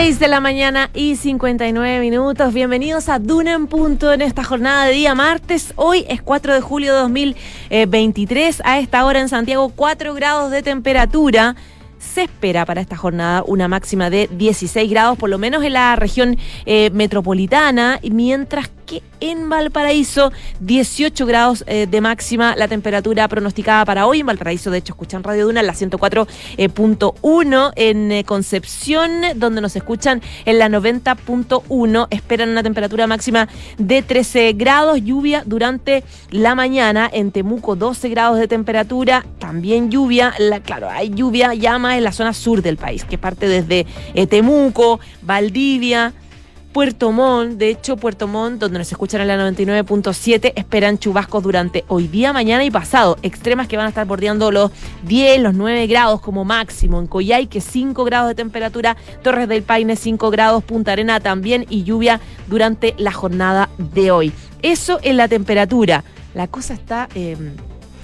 6 de la mañana y 59 minutos. Bienvenidos a Duna en Punto en esta jornada de día martes. Hoy es 4 de julio de 2023. A esta hora en Santiago, 4 grados de temperatura. Se espera para esta jornada una máxima de 16 grados, por lo menos en la región eh, metropolitana, mientras que en Valparaíso 18 grados eh, de máxima la temperatura pronosticada para hoy. En Valparaíso, de hecho, escuchan Radio Duna en la 104.1. en eh, Concepción, donde nos escuchan en la 90.1, esperan una temperatura máxima de 13 grados, lluvia durante la mañana. En Temuco, 12 grados de temperatura, también lluvia. claro, hay lluvia más en la zona sur del país, que parte desde eh, Temuco, Valdivia. Puerto Montt, de hecho Puerto Montt, donde nos escuchan en la 99.7, esperan chubascos durante hoy día, mañana y pasado, extremas que van a estar bordeando los 10, los 9 grados como máximo, en Coyhaique 5 grados de temperatura, Torres del Paine 5 grados, Punta Arena también y lluvia durante la jornada de hoy. Eso en la temperatura. La cosa está... Em,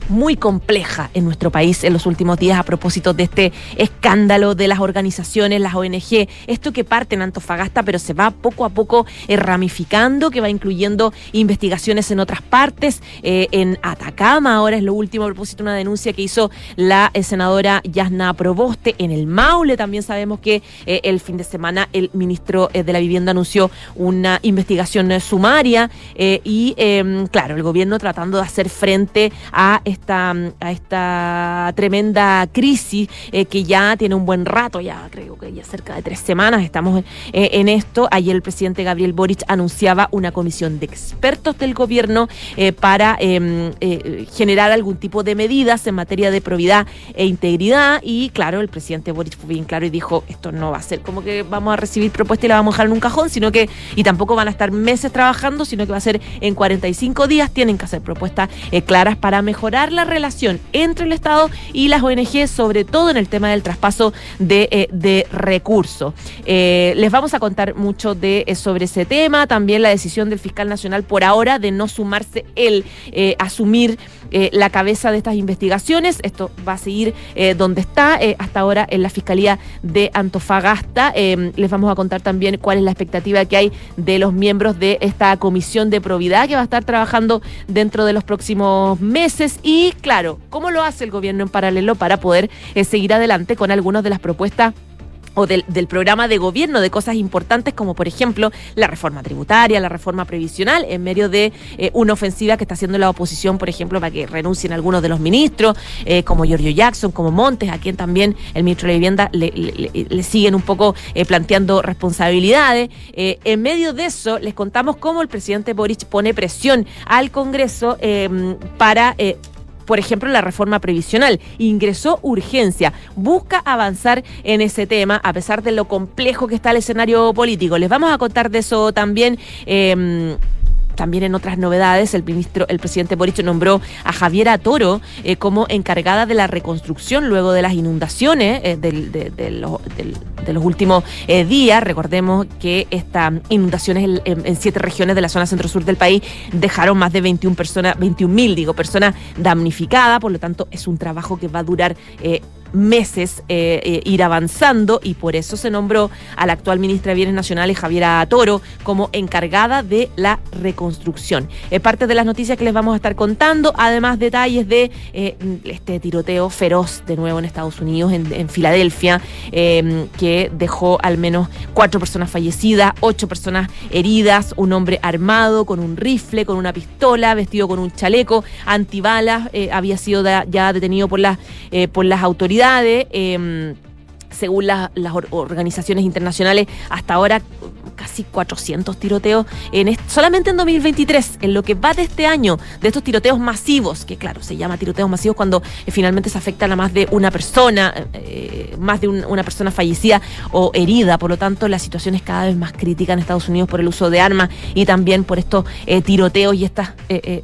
muy compleja en nuestro país en los últimos días a propósito de este escándalo de las organizaciones, las ONG, esto que parte en Antofagasta pero se va poco a poco eh, ramificando, que va incluyendo investigaciones en otras partes, eh, en Atacama ahora es lo último a propósito de una denuncia que hizo la eh, senadora Yasna Proboste, en el Maule también sabemos que el fin de semana el ministro de la Vivienda anunció una investigación sumaria y em, claro, el gobierno tratando de hacer frente a esta, a esta tremenda crisis eh, que ya tiene un buen rato, ya creo que ya cerca de tres semanas estamos eh, en esto. Ayer el presidente Gabriel Boric anunciaba una comisión de expertos del gobierno eh, para generar algún tipo de medidas en materia de probidad e integridad y claro, el presidente Boric fue bien claro y dijo, esto no va a ser como que vamos a recibir propuestas y la vamos a dejar en un cajón, sino que, y tampoco van a estar meses trabajando, sino que va a ser en 45 días, tienen que hacer propuestas claras para mejorar la relación entre el Estado y las ONG, sobre todo en el tema del traspaso de, eh, recursos. Eh, les vamos a contar mucho de eh, sobre ese tema, también la decisión del fiscal nacional por ahora de no sumarse él, asumir la cabeza de estas investigaciones. Esto va a seguir donde está hasta ahora en la Fiscalía de Antofagasta. les vamos a contar también cuál es la expectativa que hay de los miembros de esta comisión de probidad que va a estar trabajando dentro de los próximos meses y claro, ¿cómo lo hace el gobierno en paralelo para poder eh, seguir adelante con algunas de las propuestas o del, programa de gobierno de cosas importantes como por ejemplo la reforma tributaria, la reforma previsional, en medio de eh, una ofensiva que está haciendo la oposición, por ejemplo, para que renuncien algunos de los ministros, eh, como Giorgio Jackson, como Montes, a quien también el ministro de Vivienda le, siguen un poco planteando responsabilidades. en medio de eso, les contamos cómo el presidente Boric pone presión al Congreso para por ejemplo, la reforma previsional. Ingresó urgencia, busca avanzar en ese tema a pesar de lo complejo que está el escenario político. Les vamos a contar de eso también. Eh, también en otras novedades, el ministro, el presidente Boric nombró a Javiera Toro eh, como encargada de la reconstrucción luego de las inundaciones eh, de, los, últimos eh, días. Recordemos que estas inundaciones en, siete regiones de la zona centro-sur del país dejaron más de 21 personas, 21 mil, digo, personas damnificadas. Por lo tanto, es un trabajo que va a durar meses eh, eh, ir avanzando y por eso se nombró a la actual ministra de Bienes Nacionales, Javiera Toro, como encargada de la reconstrucción. Es parte de las noticias que les vamos a estar contando, además detalles de eh, este tiroteo feroz de nuevo en Estados Unidos, en, Filadelfia, em, que dejó al menos cuatro personas fallecidas, ocho personas heridas, un hombre armado con un rifle, con una pistola, vestido con un chaleco antibalas, había sido ya detenido por las, por las autoridades Em, según las organizaciones internacionales, hasta ahora casi 400 tiroteos en solamente en 2023, en lo que va de este año, de estos tiroteos masivos, que claro, se llama tiroteos masivos cuando eh, finalmente se afectan a más de una persona, eh, más de una persona fallecida o herida, por lo tanto la situación es cada vez más crítica en Estados Unidos por el uso de armas y también por estos eh, tiroteos y estos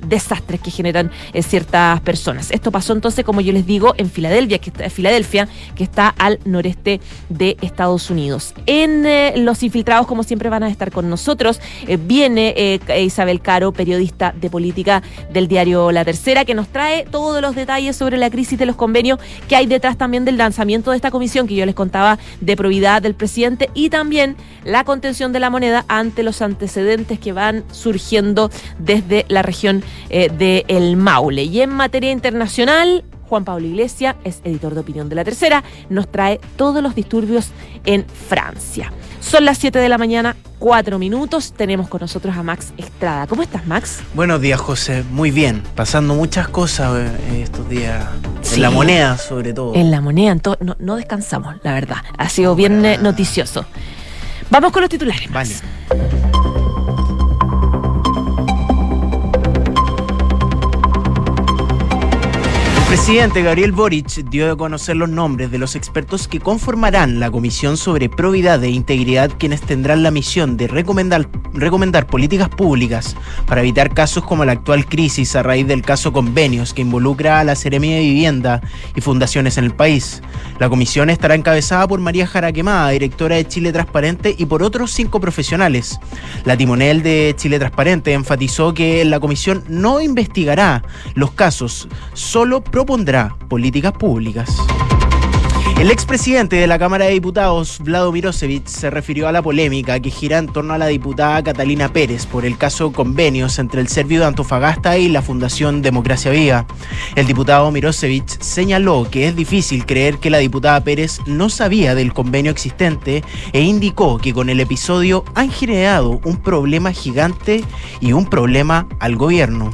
desastres que generan ciertas personas. Esto pasó entonces, como yo les digo, en Filadelfia, que está, Filadelfia, que está al noreste de Estados Unidos. En eh, Los Infiltrados, como siempre, van a estar con nosotros. Eh, viene eh, Isabel Caro, periodista de política del diario La Tercera, que nos trae todos los detalles sobre la crisis de los convenios que hay detrás también del lanzamiento de esta comisión que yo les contaba de probidad del presidente y también la contención de la moneda ante los antecedentes que van surgiendo desde la región de El Maule. Y en materia internacional, Juan Pablo Iglesia es editor de opinión de la tercera, nos trae todos los disturbios en Francia. Son las 7 de la mañana, 4 minutos. Tenemos con nosotros a Max Estrada. ¿Cómo estás, Max? Buenos días, José. Muy bien. Pasando muchas cosas eh, estos días. En la moneda, sobre todo. En la moneda, no, no, descansamos, la verdad. Ha sido bien eh, noticioso. Vamos con los titulares. Vale. Presidente Gabriel Boric dio a conocer los nombres de los expertos que conformarán la Comisión sobre Probidad e Integridad, quienes tendrán la misión de recomendar, recomendar políticas públicas para evitar casos como la actual crisis a raíz del caso Convenios, que involucra a la Seremia de Vivienda y fundaciones en el país. La comisión estará encabezada por María Jaraquemada, directora de Chile Transparente, y por otros cinco profesionales. La timonel de Chile Transparente enfatizó que la comisión no investigará los casos, solo propondrá políticas públicas. El expresidente de la Cámara de Diputados, Vlado Mirosevic, se refirió a la polémica que gira en torno a la diputada Catalina Pérez por el caso convenios entre el Servio de Antofagasta y la Fundación Democracia Viva. El diputado Mirosevic señaló que es difícil creer que la diputada Pérez no sabía del convenio existente e indicó que con el episodio han generado un problema gigante y un problema al gobierno.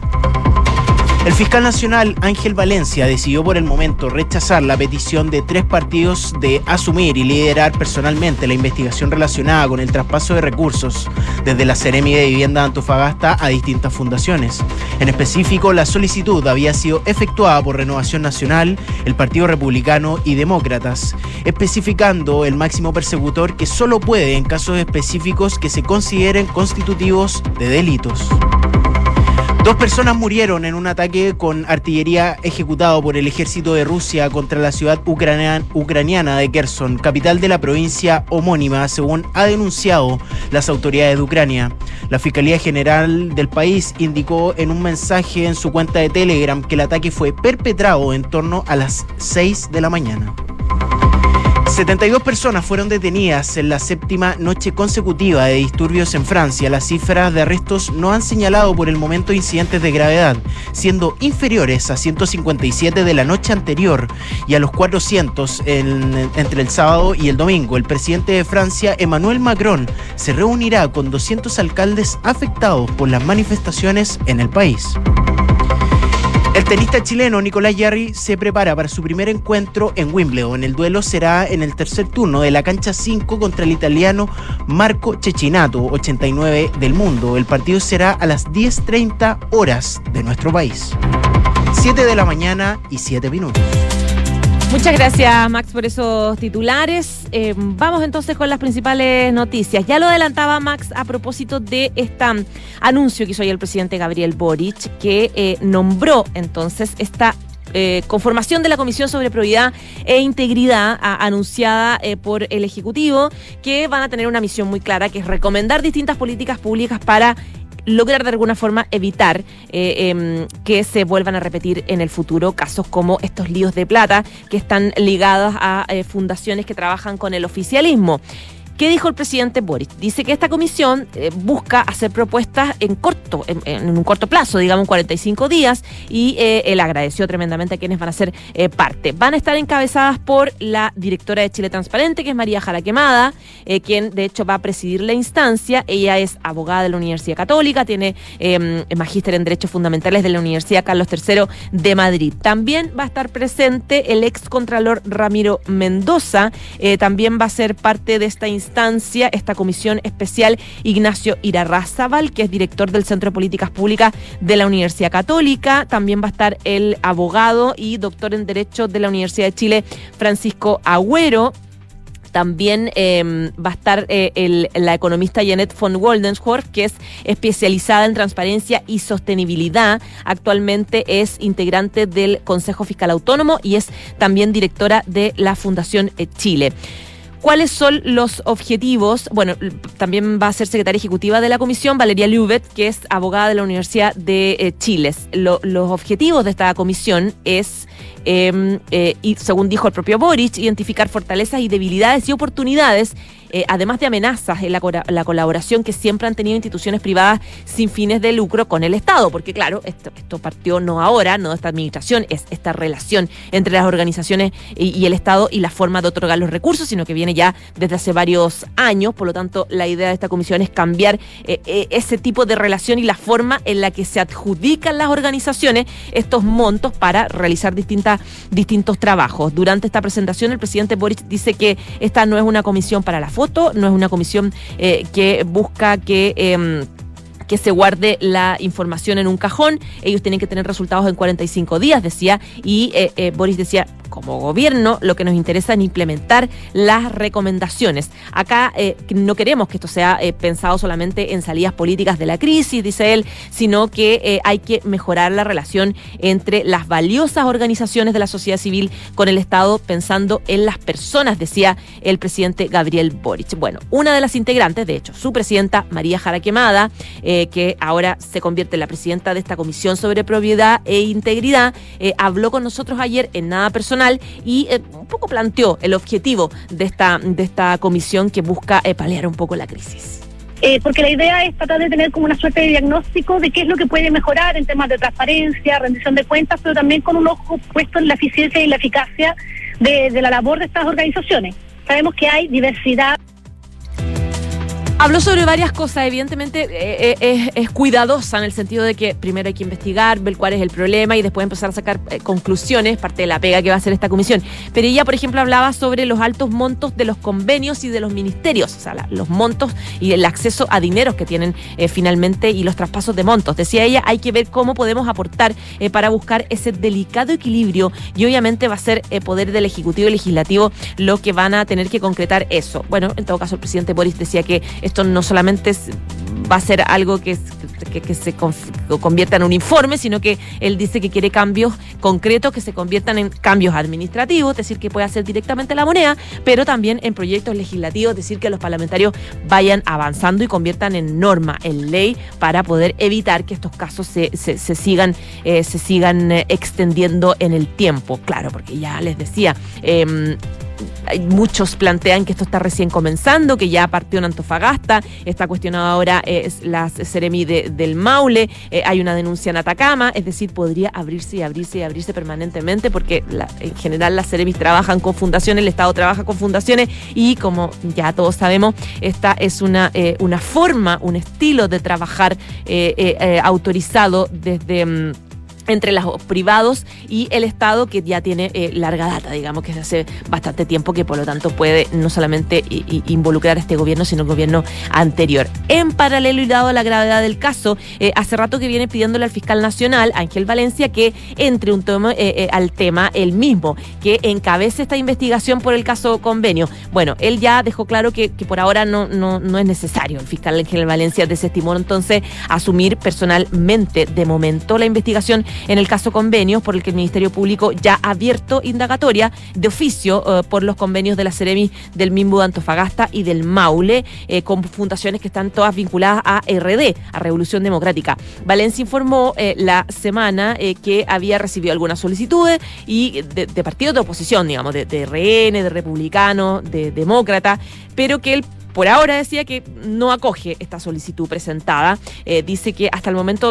El fiscal nacional Ángel Valencia decidió por el momento rechazar la petición de tres partidos de asumir y liderar personalmente la investigación relacionada con el traspaso de recursos desde la Seremi de Vivienda de Antofagasta a distintas fundaciones. En específico, la solicitud había sido efectuada por Renovación Nacional, el Partido Republicano y Demócratas, especificando el máximo persecutor que solo puede en casos específicos que se consideren constitutivos de delitos. Dos personas murieron en un ataque con artillería ejecutado por el ejército de Rusia contra la ciudad ucraniana de Kherson, capital de la provincia homónima, según ha denunciado las autoridades de Ucrania. La Fiscalía General del país indicó en un mensaje en su cuenta de Telegram que el ataque fue perpetrado en torno a las 6 de la mañana. 72 personas fueron detenidas en la séptima noche consecutiva de disturbios en Francia. Las cifras de arrestos no han señalado por el momento incidentes de gravedad, siendo inferiores a 157 de la noche anterior y a los 400 entre el sábado y el domingo. El presidente de Francia, Emmanuel Macron, se reunirá con 200 alcaldes afectados por las manifestaciones en el país. El tenista chileno Nicolás Yarri se prepara para su primer encuentro en Wimbledon. El duelo será en el tercer turno de la cancha 5 contra el italiano Marco Cecchinato, 89 del mundo. El partido será a las 10.30 horas de nuestro país. 7 de la mañana y 7 minutos. Muchas gracias, Max, por esos titulares. Eh, vamos entonces con las principales noticias. Ya lo adelantaba Max a propósito de este anuncio que hizo hoy el presidente Gabriel Boric, que eh, nombró entonces esta eh, conformación de la Comisión sobre Probidad e Integridad anunciada por el Ejecutivo, que van a tener una misión muy clara, que es recomendar distintas políticas públicas para lograr de alguna forma evitar eh, em, que se vuelvan a repetir en el futuro casos como estos líos de plata que están ligados a eh, fundaciones que trabajan con el oficialismo. ¿Qué dijo el presidente Boris? Dice que esta comisión eh, busca hacer propuestas en corto, en, un corto plazo, digamos 45 días, y eh, él agradeció tremendamente a quienes van a ser eh, parte. Van a estar encabezadas por la directora de Chile Transparente, que es María Jara Quemada, quien de hecho va a presidir la instancia. Ella es abogada de la Universidad Católica, tiene em, magíster en Derechos Fundamentales de la Universidad Carlos III de Madrid. También va a estar presente el ex contralor Ramiro Mendoza, también va a ser parte de esta instancia esta comisión especial, Ignacio Irarrázaval, que es director del Centro de Políticas Públicas de la Universidad Católica. También va a estar el abogado y doctor en Derecho de la Universidad de Chile, Francisco Agüero También em, va a estar eh, la economista Janet von Woldensworth, que es especializada en transparencia y sostenibilidad. Actualmente es integrante del Consejo Fiscal Autónomo y es también directora de la Fundación eh, Chile. ¿Cuáles son los objetivos? Bueno, también va a ser secretaria ejecutiva de la comisión Valeria Lubet, que es abogada de la Universidad de eh, Chile. los objetivos de esta comisión es Em, eh, y según dijo el propio Boric, identificar fortalezas y debilidades y oportunidades eh, además de amenazas en la, colaboración que siempre han tenido instituciones privadas sin fines de lucro con el Estado, porque claro, esto, partió no ahora, no esta administración, es esta relación entre las organizaciones y, el Estado y la forma de otorgar los recursos, sino que viene ya desde hace varios años, por lo tanto la idea de esta comisión es cambiar eh, ese tipo de relación y la forma en la que se adjudican las organizaciones estos montos para realizar distintas distintos trabajos. Durante esta presentación, el presidente Boric dice que esta no es una comisión para la foto, no es una comisión eh, que busca que... Em, que se guarde la información en un cajón. Ellos tienen que tener resultados en 45 días, decía. Y eh, eh, Boris decía, como gobierno lo que nos interesa es implementar las recomendaciones. Acá eh, no queremos que esto sea eh, pensado solamente en salidas políticas de la crisis, dice él, sino que eh, hay que mejorar la relación entre las valiosas organizaciones de la sociedad civil con el Estado, pensando en las personas, decía el presidente Gabriel Boric. Bueno, una de las integrantes, de hecho, su presidenta María Jara Quemada, que ahora se convierte en la presidenta de esta comisión sobre propiedad e integridad, habló con nosotros ayer en nada personal y eh, un poco planteó el objetivo de esta, de esta comisión que busca eh, paliar un poco la crisis. Eh, porque la idea es tratar de tener como una suerte de diagnóstico de qué es lo que puede mejorar en temas de transparencia, rendición de cuentas, pero también con un ojo puesto en la eficiencia y la eficacia de la labor de estas organizaciones. Sabemos que hay diversidad Habló sobre varias cosas, evidentemente eh, eh, es, cuidadosa en el sentido de que primero hay que investigar, ver cuál es el problema y después empezar a sacar eh, conclusiones, parte de la pega que va a hacer esta comisión. Pero ella, por ejemplo, hablaba sobre los altos montos de los convenios y de los ministerios, o sea, los montos y el acceso a dineros que tienen finalmente y los traspasos de montos. Decía ella, hay que ver cómo podemos aportar para buscar ese delicado equilibrio y obviamente va a ser poder del Ejecutivo y Legislativo lo que van a tener que concretar eso. Bueno, en todo caso, el presidente Boris decía que esto no solamente va a ser algo que, se convierta en un informe, sino que él dice que quiere cambios concretos que se conviertan en cambios administrativos, es decir, que pueda hacer directamente la moneda, pero también en proyectos legislativos, es decir, que los parlamentarios vayan avanzando y conviertan en norma, en ley, para poder evitar que estos casos se, sigan, eh, se sigan eh, extendiendo en el tiempo. Claro, porque ya les decía, eh, muchos plantean que esto está recién comenzando, que ya partió en Antofagasta, está cuestionado ahora eh, la Ceremi del Maule, eh, hay una denuncia en Atacama, es decir, podría abrirse y abrirse y abrirse permanentemente porque en general las Ceremis trabajan con fundaciones, el Estado trabaja con fundaciones y como ya todos sabemos, esta es una, eh, una forma, un estilo de trabajar autorizado desde... Mm, entre los privados y el Estado que ya tiene eh, larga data, digamos que hace bastante tiempo que por lo tanto puede no solamente involucrar a este gobierno, sino el gobierno anterior. En paralelo y dado la gravedad del caso, eh, hace rato que viene pidiéndole al fiscal nacional, Ángel Valencia, que entre un tema, eh, al tema el mismo, que encabece esta investigación por el caso convenio. Bueno, él ya dejó claro que, por ahora no, no, no es necesario. El fiscal Ángel Valencia desestimó entonces asumir personalmente de momento la investigación en el caso convenios por el que el Ministerio Público ya ha abierto indagatoria de oficio eh, por los convenios de la Ceremi del Mimbu de Antofagasta y del Maule, eh, con fundaciones que están todas vinculadas a RD, a Revolución Democrática. Valencia informó eh, la semana que había recibido algunas solicitudes y de, partidos de oposición, digamos, de, de RN, de republicanos, de demócrata, pero que el por ahora decía que no acoge esta solicitud presentada. Eh, dice que hasta el momento,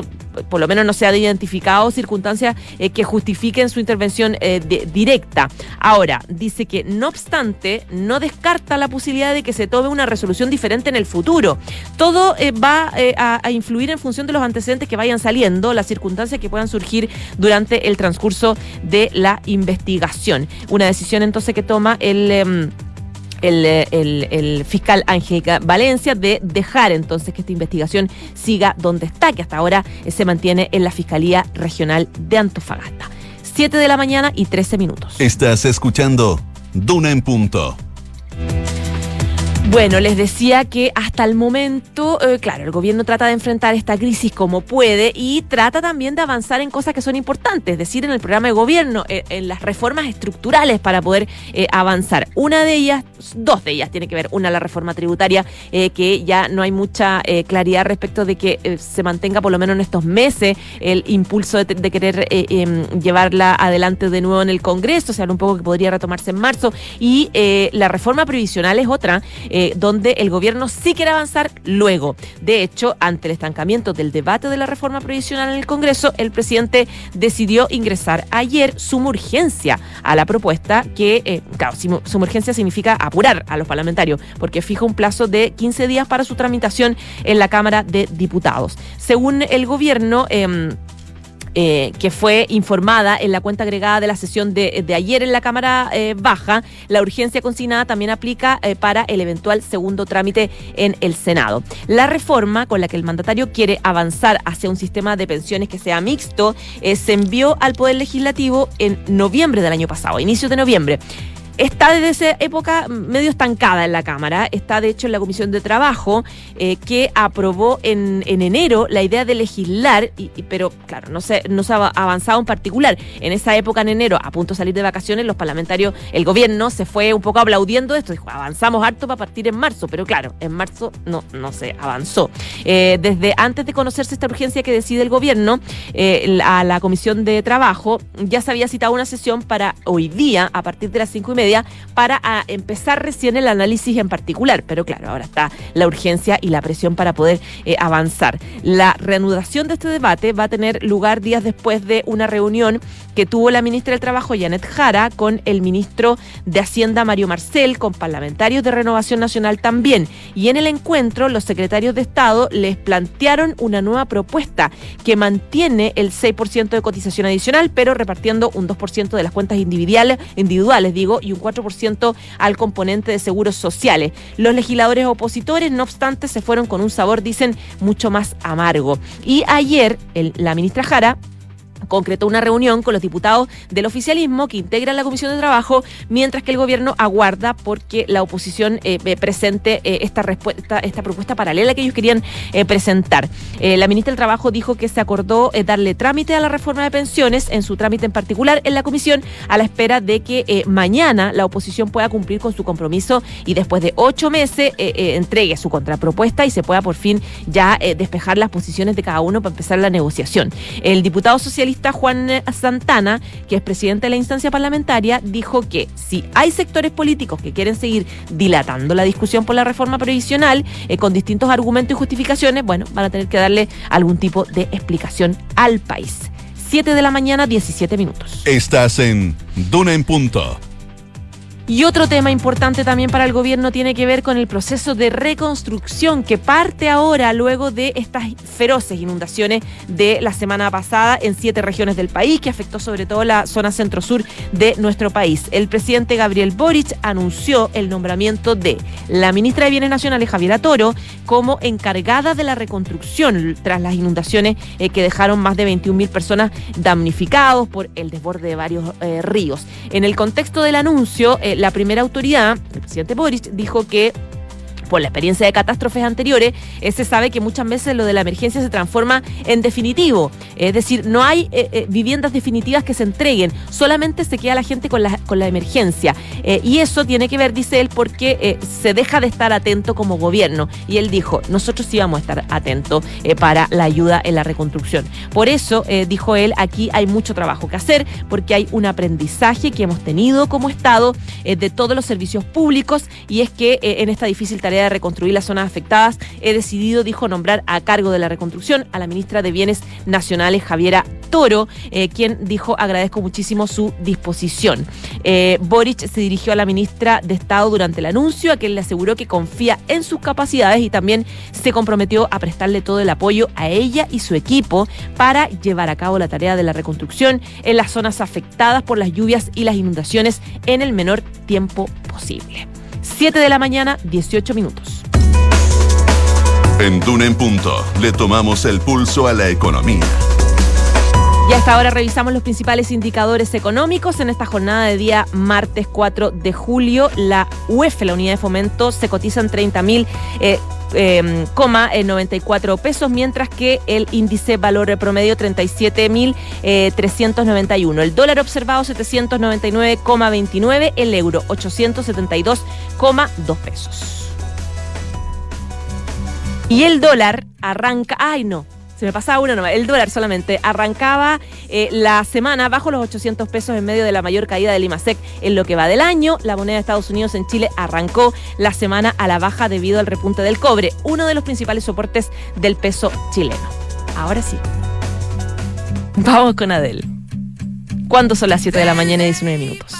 por lo menos no se ha identificado circunstancias eh, que justifiquen su intervención eh, directa. Ahora, dice que no obstante, no descarta la posibilidad de que se tome una resolución diferente en el futuro. Todo va a, a, influir en función de los antecedentes que vayan saliendo, las circunstancias que puedan surgir durante el transcurso de la investigación. Una decisión entonces que toma el em, el, fiscal Angélica Valencia de dejar entonces que esta investigación siga donde está, que hasta ahora eh, se mantiene en la Fiscalía Regional de Antofagasta. 7 de la mañana y 13 minutos. Estás escuchando Duna en Punto. Bueno, les decía que hasta el momento, eh, claro, el gobierno trata de enfrentar esta crisis como puede y trata también de avanzar en cosas que son importantes, es decir, en el programa de gobierno, eh, en las reformas estructurales para poder eh, avanzar. Una de ellas, dos de ellas, tiene que ver, una la reforma tributaria, que ya no hay mucha claridad respecto de que se mantenga por lo menos en estos meses el impulso de, de querer em, llevarla adelante de nuevo en el Congreso, o sea, un poco que podría retomarse en marzo, y la reforma previsional es otra. Eh, donde el gobierno sí quiere avanzar luego. De hecho, ante el estancamiento del debate de la reforma previsional en el Congreso, el presidente decidió ingresar ayer suma urgencia a la propuesta que, eh, claro, suma significa apurar a los parlamentarios, porque fija un plazo de 15 días para su tramitación en la Cámara de Diputados. Según el gobierno, eh, eh, que fue informada en la cuenta agregada de la sesión de, ayer en la Cámara eh, Baja, la urgencia consignada también aplica eh, para el eventual segundo trámite en el Senado. La reforma con la que el mandatario quiere avanzar hacia un sistema de pensiones que sea mixto se envió al Poder Legislativo en noviembre del año pasado, inicio de noviembre está desde esa época medio estancada en la Cámara. Está, de hecho, en la Comisión de Trabajo, eh, que aprobó en, enero la idea de legislar, pero claro, no se, no se ha avanzado en particular. En esa época, en enero, a punto de salir de vacaciones, los parlamentarios, el gobierno se fue un poco aplaudiendo esto. Dijo, avanzamos harto para partir en marzo, pero claro, en marzo no, no se avanzó. Eh, desde antes de conocerse esta urgencia que decide el gobierno, eh, a la Comisión de Trabajo ya se había citado una sesión para hoy día, a partir de las cinco y media para ah, empezar recién el análisis en particular. Pero claro, ahora está la urgencia y la presión para poder eh, avanzar. La reanudación de este debate va a tener lugar días después de una reunión que tuvo la ministra del Trabajo, Janet Jara, con el ministro de Hacienda, Mario Marcel, con parlamentarios de Renovación Nacional también. Y en el encuentro, los secretarios de Estado les plantearon una nueva propuesta que mantiene el 6% de cotización adicional, pero repartiendo un 2% de las cuentas individuales, individuales digo, y un 4% al componente de seguros sociales. Los legisladores opositores, no obstante, se fueron con un sabor, dicen, mucho más amargo. Y ayer, la ministra Jara concretó una reunión con los diputados del oficialismo que integran la Comisión de Trabajo, mientras que el gobierno aguarda porque la oposición eh, eh, presente eh, esta, respuesta, esta propuesta paralela que ellos querían presentar. la ministra del Trabajo dijo que se acordó darle trámite a la reforma de pensiones, en su trámite en particular en la comisión, a la espera de que mañana la oposición pueda cumplir con su compromiso y después de ocho meses entregue su contrapropuesta y se pueda por fin ya despejar las posiciones de cada uno para empezar la negociación. El diputado socialista Juan Santana, que es presidente de la instancia parlamentaria, dijo que si hay sectores políticos que quieren seguir dilatando la discusión por la reforma previsional eh, con distintos argumentos y justificaciones, bueno, van a tener que darle algún tipo de explicación al país. 7 de la mañana, 17 minutos. Estás en Duna en Punto. Y otro tema importante también para el gobierno tiene que ver con el proceso de reconstrucción que parte ahora luego de estas feroces inundaciones de la semana pasada en siete regiones del país que afectó sobre todo la zona centro-sur de nuestro país. El presidente Gabriel Boric anunció el nombramiento de la ministra de Bienes Nacionales Javiera Toro como encargada de la reconstrucción tras las inundaciones eh, que dejaron más de 21 mil personas damnificados por el desborde de varios eh, ríos. En el contexto del anuncio, eh, la primera autoridad, el presidente Boris, dijo que por la experiencia de catástrofes anteriores, eh, se sabe que muchas veces lo de la emergencia se transforma en definitivo. Es decir, no hay eh, eh, viviendas definitivas que se entreguen, solamente se queda la gente con la, con la emergencia. y eso tiene que ver, dice él, porque se deja de estar atento como gobierno. Y él dijo, nosotros sí vamos a estar atentos para la ayuda en la reconstrucción. Por eso, dijo él, aquí hay mucho trabajo que hacer, porque hay un aprendizaje que hemos tenido como Estado de todos los servicios públicos, y es que en esta difícil tarea de reconstruir las zonas afectadas, he decidido, dijo, nombrar a cargo de la reconstrucción a la ministra de Bienes Nacionales, Javiera Toro, eh, quien dijo, agradezco muchísimo su disposición. Eh, Boric se dirigió a la ministra de Estado durante el anuncio, a quien le aseguró que confía en sus capacidades y también se comprometió a prestarle todo el apoyo a ella y su equipo para llevar a cabo la tarea de la reconstrucción en las zonas afectadas por las lluvias y las inundaciones en el menor tiempo posible. 7 de la mañana, 18 minutos. En Duna en Punto le tomamos el pulso a la economía. Y hasta ahora revisamos los principales indicadores económicos. En esta jornada de día martes 4 de julio, la UEF, la unidad de fomento, se cotiza en 30 mil. Eh, eh, coma, 94 eh, pesos, mientras que el índice valor promedio 37.391. el dólar observado 799,29, el euro 872,2 pesos. Y el dólar arranca, ay no, se me pasaba una nomás. El dólar solamente arrancaba eh, la semana bajo los 800 pesos en medio de la mayor caída del IMASEC en lo que va del año. La moneda de Estados Unidos en Chile arrancó la semana a la baja debido al repunte del cobre, uno de los principales soportes del peso chileno. Ahora sí. Vamos con Adel. ¿Cuándo son las 7 de la mañana y 19 minutos?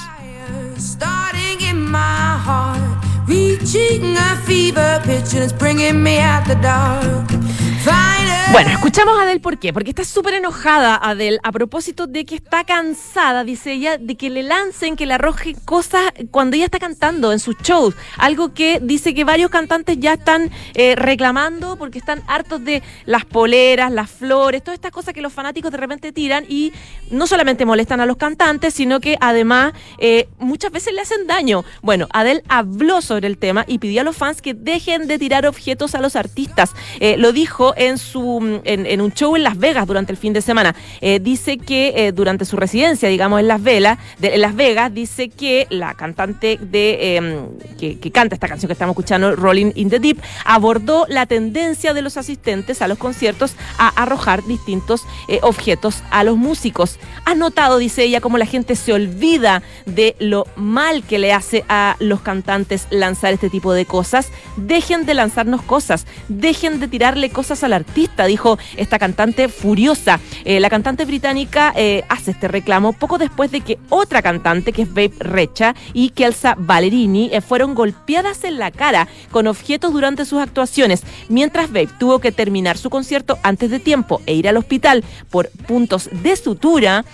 Bueno, escuchamos a Adele por qué. Porque está súper enojada Adele a propósito de que está cansada, dice ella, de que le lancen, que le arrojen cosas cuando ella está cantando en sus shows. Algo que dice que varios cantantes ya están eh, reclamando porque están hartos de las poleras, las flores, todas estas cosas que los fanáticos de repente tiran y no solamente molestan a los cantantes, sino que además eh, muchas veces le hacen daño. Bueno, Adele habló sobre el tema y pidió a los fans que dejen de tirar objetos a los artistas. Eh, lo dijo en su en, un show en Las Vegas durante el fin de semana. Eh, dice que eh, durante su residencia, digamos, en Las, Vegas, de, Las Vegas, dice que la cantante de em, que, canta esta canción que estamos escuchando, Rolling in the Deep, abordó la tendencia de los asistentes a los conciertos a arrojar distintos eh, objetos a los músicos. Ha notado, dice ella, cómo la gente se olvida de lo mal que le hace a los cantantes lanzar este tipo de cosas. Dejen de lanzarnos cosas, dejen de tirarle cosas al artista dijo esta cantante furiosa. Eh, la cantante británica eh, hace este reclamo poco después de que otra cantante, que es Babe Recha y Kelsa Ballerini, eh, fueron golpeadas en la cara con objetos durante sus actuaciones, mientras Babe tuvo que terminar su concierto antes de tiempo e ir al hospital por puntos de sutura.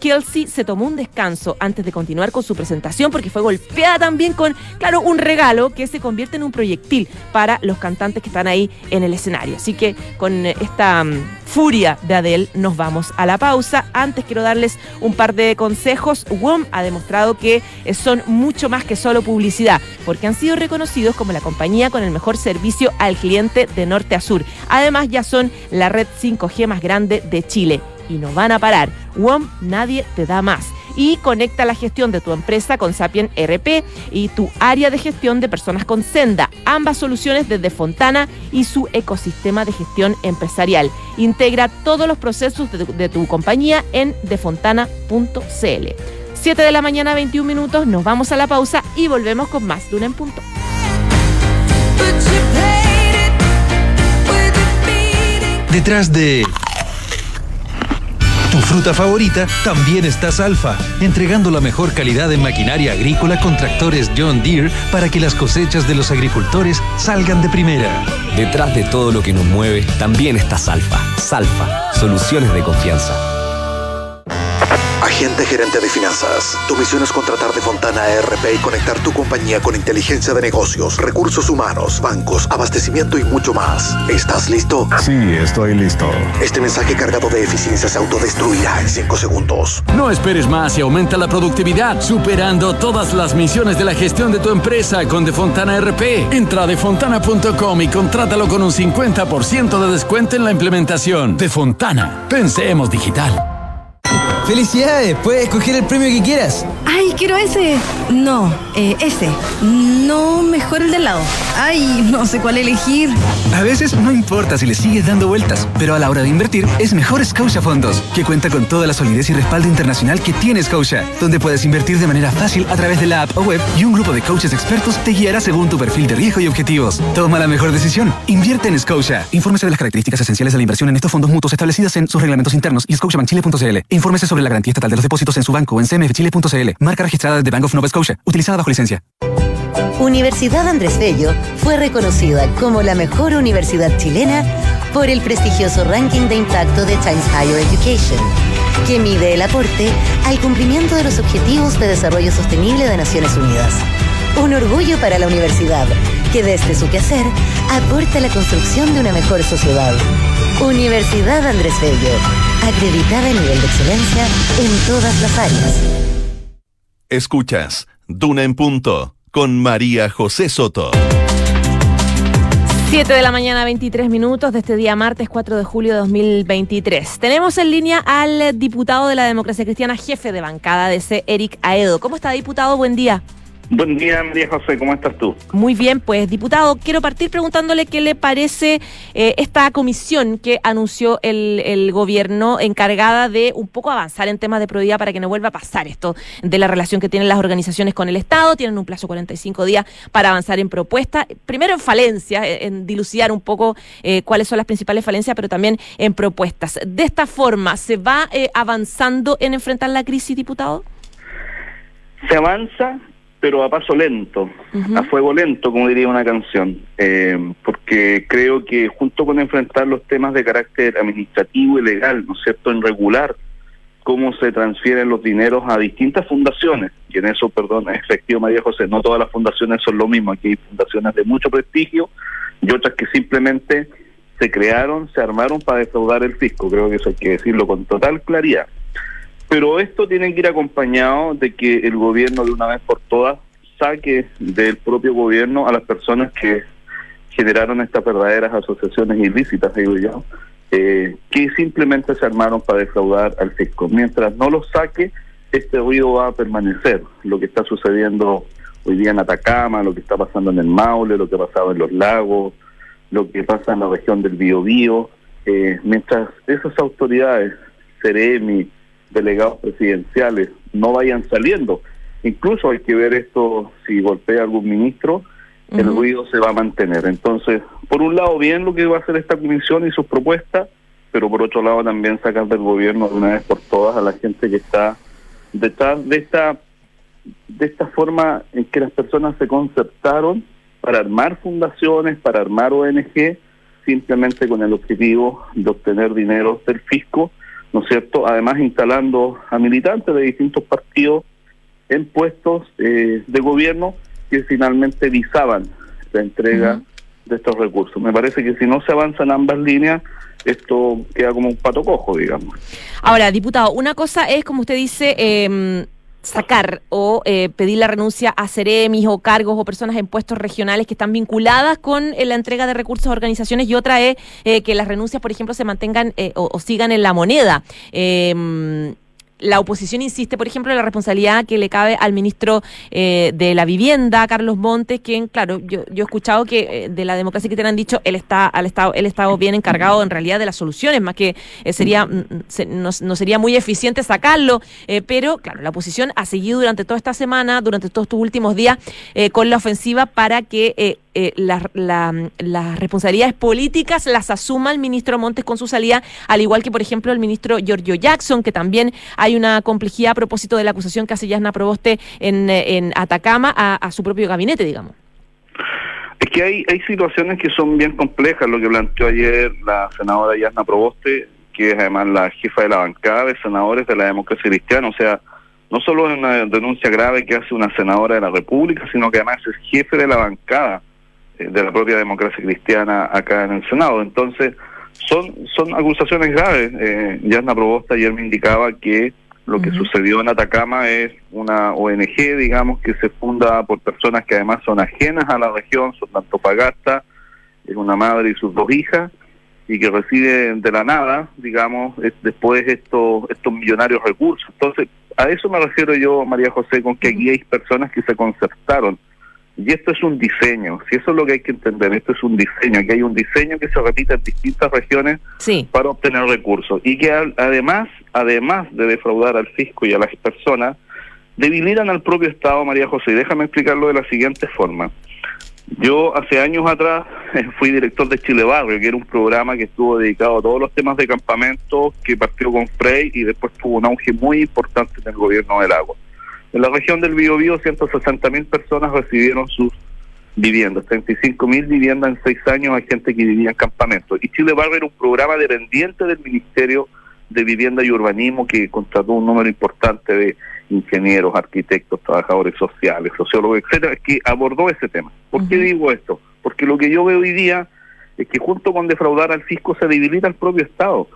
Kelsey se tomó un descanso antes de continuar con su presentación porque fue golpeada también con, claro, un regalo que se convierte en un proyectil para los cantantes que están ahí en el escenario. Así que con esta mm, furia de Adele, nos vamos a la pausa. Antes quiero darles un par de consejos. WOM ha demostrado que eh, son mucho más que solo publicidad, porque han sido reconocidos como la compañía con el mejor servicio al cliente de norte a sur. Además, ya son la red 5G más grande de Chile y no van a parar. WOM, nadie te da más y conecta la gestión de tu empresa con Sapien RP y tu área de gestión de personas con Senda, ambas soluciones desde Fontana y su ecosistema de gestión empresarial. Integra todos los procesos de, tu compañía en defontana.cl. 7 de la mañana, 21 minutos, nos vamos a la pausa y volvemos con más de un en punto. Detrás de tu fruta favorita, también está Salfa, entregando la mejor calidad en maquinaria agrícola con tractores John Deere para que las cosechas de los agricultores salgan de primera. Detrás de todo lo que nos mueve, también está Salfa. Salfa, soluciones de confianza. Agente gerente de finanzas. Tu misión es contratar de Fontana ERP y conectar tu compañía con inteligencia de negocios, recursos humanos, bancos, abastecimiento y mucho más. ¿Estás listo? Sí, estoy listo. Este mensaje cargado de eficiencia se autodestruirá en 5 segundos. No esperes más y aumenta la productividad, superando todas las misiones de la gestión de tu empresa con Defontana RP. Entra a defontana.com y contrátalo con un 50% de descuento en la implementación. Defontana. Pensemos digital. ¡Felicidades! Puedes escoger el premio que quieras. ¡Ay, quiero ese! No, eh, ese. No, mejor el del lado. ¡Ay, no sé cuál elegir! A veces no importa si le sigues dando vueltas, pero a la hora de invertir es mejor Scotia Fondos, que cuenta con toda la solidez y respaldo internacional que tiene Scotia, donde puedes invertir de manera fácil a través de la app o web y un grupo de coaches expertos te guiará según tu perfil de riesgo y objetivos. Toma la mejor decisión. Invierte en Scotia. Infórmese de las características esenciales de la inversión en estos fondos mutuos establecidas en sus reglamentos internos y scotiabankchile.cl. Infórmese sobre la garantía estatal de los depósitos en su banco en cmfchile.cl. Marca registrada de Bank of Nova Scotia, utilizada bajo licencia. Universidad Andrés Bello fue reconocida como la mejor universidad chilena por el prestigioso ranking de impacto de Times Higher Education, que mide el aporte al cumplimiento de los Objetivos de Desarrollo Sostenible de Naciones Unidas. Un orgullo para la universidad, que desde su quehacer aporta la construcción de una mejor sociedad. Universidad Andrés Bello acreditada a nivel de excelencia en todas las áreas. Escuchas Duna en Punto con María José Soto. 7 de la mañana, 23 minutos de este día martes 4 de julio de 2023. Tenemos en línea al diputado de la democracia cristiana, jefe de bancada de C, Eric Aedo. ¿Cómo está, diputado? Buen día. Buen día, María José, ¿cómo estás tú? Muy bien, pues diputado, quiero partir preguntándole qué le parece eh, esta comisión que anunció el, el, gobierno encargada de un poco avanzar en temas de probidad para que no vuelva a pasar esto de la relación que tienen las organizaciones con el Estado. Tienen un plazo de 45 días para avanzar en propuestas, primero en falencias, eh, en dilucidar un poco eh, cuáles son las principales falencias, pero también en propuestas. De esta forma, ¿se va eh, avanzando en enfrentar la crisis, diputado? Se avanza, pero a paso lento, a fuego lento, como diría una canción, eh, porque creo que junto con enfrentar los temas de carácter administrativo y legal, ¿no es cierto?, en regular cómo se transfieren los dineros a distintas fundaciones, y en eso, perdón, es efectivo María José, no todas las fundaciones son lo mismo, aquí hay fundaciones de mucho prestigio y otras que simplemente se crearon, se armaron para defraudar el fisco, creo que eso hay que decirlo con total claridad. Pero esto tiene que ir acompañado de que el gobierno de una vez por todas saque del propio gobierno a las personas que generaron estas verdaderas asociaciones ilícitas, digo yo, eh, que simplemente se armaron para defraudar al fisco. Mientras no lo saque, este ruido va a permanecer. Lo que está sucediendo hoy día en Atacama, lo que está pasando en el Maule, lo que ha pasado en los lagos, lo que pasa en la región del Biobío, eh, mientras esas autoridades, Ceremi, delegados presidenciales no vayan saliendo. Incluso hay que ver esto, si golpea algún ministro, el ruido se va a mantener. Entonces, por un lado, bien lo que va a hacer esta comisión y sus propuestas, pero por otro lado también sacar del gobierno de una vez por todas a la gente que está detrás de esta, de esta forma en que las personas se concertaron para armar fundaciones, para armar ONG, simplemente con el objetivo de obtener dinero del fisco ¿no es cierto? Además instalando a militantes de distintos partidos en puestos eh, de gobierno que finalmente visaban la entrega de estos recursos. Me parece que si no se avanza en ambas líneas, esto queda como un pato cojo, digamos. Ahora, diputado, una cosa es, como usted dice, eh, sacar o eh, pedir la renuncia a ceremis o cargos o personas en puestos regionales que están vinculadas con eh, la entrega de recursos a organizaciones y otra es eh, que las renuncias, por ejemplo, se mantengan o, o, sigan en la moneda. La oposición insiste, por ejemplo, en la responsabilidad que le cabe al ministro eh, de la Vivienda, Carlos Montes, quien, claro, yo, yo he escuchado que eh, de la democracia que te han dicho, él está, al estado, él estado bien encargado en realidad de las soluciones, más que eh, sería, mm, se, no, no, sería muy eficiente sacarlo, pero claro, la oposición ha seguido durante toda esta semana, durante todos estos últimos días, con la ofensiva para que eh, las la, la responsabilidades políticas las asuma el ministro Montes con su salida, al igual que, por ejemplo, el ministro Giorgio Jackson, que también hay una complejidad a propósito de la acusación que hace Yasna Proboste en, en Atacama a, a su propio gabinete, digamos. Es que hay, hay situaciones que son bien complejas, lo que planteó ayer la senadora Yasna Proboste, que es además la jefa de la bancada de senadores de la democracia cristiana, o sea, no solo es una denuncia grave que hace una senadora de la República, sino que además es jefe de la bancada de la propia democracia cristiana acá en el Senado. Entonces, son son acusaciones graves. Eh, Yasna Probosta ayer me indicaba que lo que uh -huh. sucedió en Atacama es una ONG, digamos, que se funda por personas que además son ajenas a la región, son de Antofagasta, es una madre y sus dos hijas, y que recibe de la nada, digamos, es, después estos, estos millonarios recursos. Entonces, a eso me refiero yo, María José, con que aquí hay personas que se concertaron y esto es un diseño, si eso es lo que hay que entender, esto es un diseño, que hay un diseño que se repite en distintas regiones sí. para obtener recursos y que además, además de defraudar al fisco y a las personas, debilitan al propio Estado, María José. Y déjame explicarlo de la siguiente forma. Yo hace años atrás fui director de Chile Barrio, que era un programa que estuvo dedicado a todos los temas de campamento, que partió con Frey y después tuvo un auge muy importante en el gobierno del agua. En la región del Biobío, 160 mil personas recibieron sus viviendas, 35 mil viviendas en seis años a gente que vivía en campamentos. Y Chile Barrio era un programa dependiente del Ministerio de Vivienda y Urbanismo que contrató un número importante de ingenieros, arquitectos, trabajadores sociales, sociólogos, etcétera, que abordó ese tema. ¿Por uh -huh. qué digo esto? Porque lo que yo veo hoy día es que junto con defraudar al fisco se debilita el propio Estado.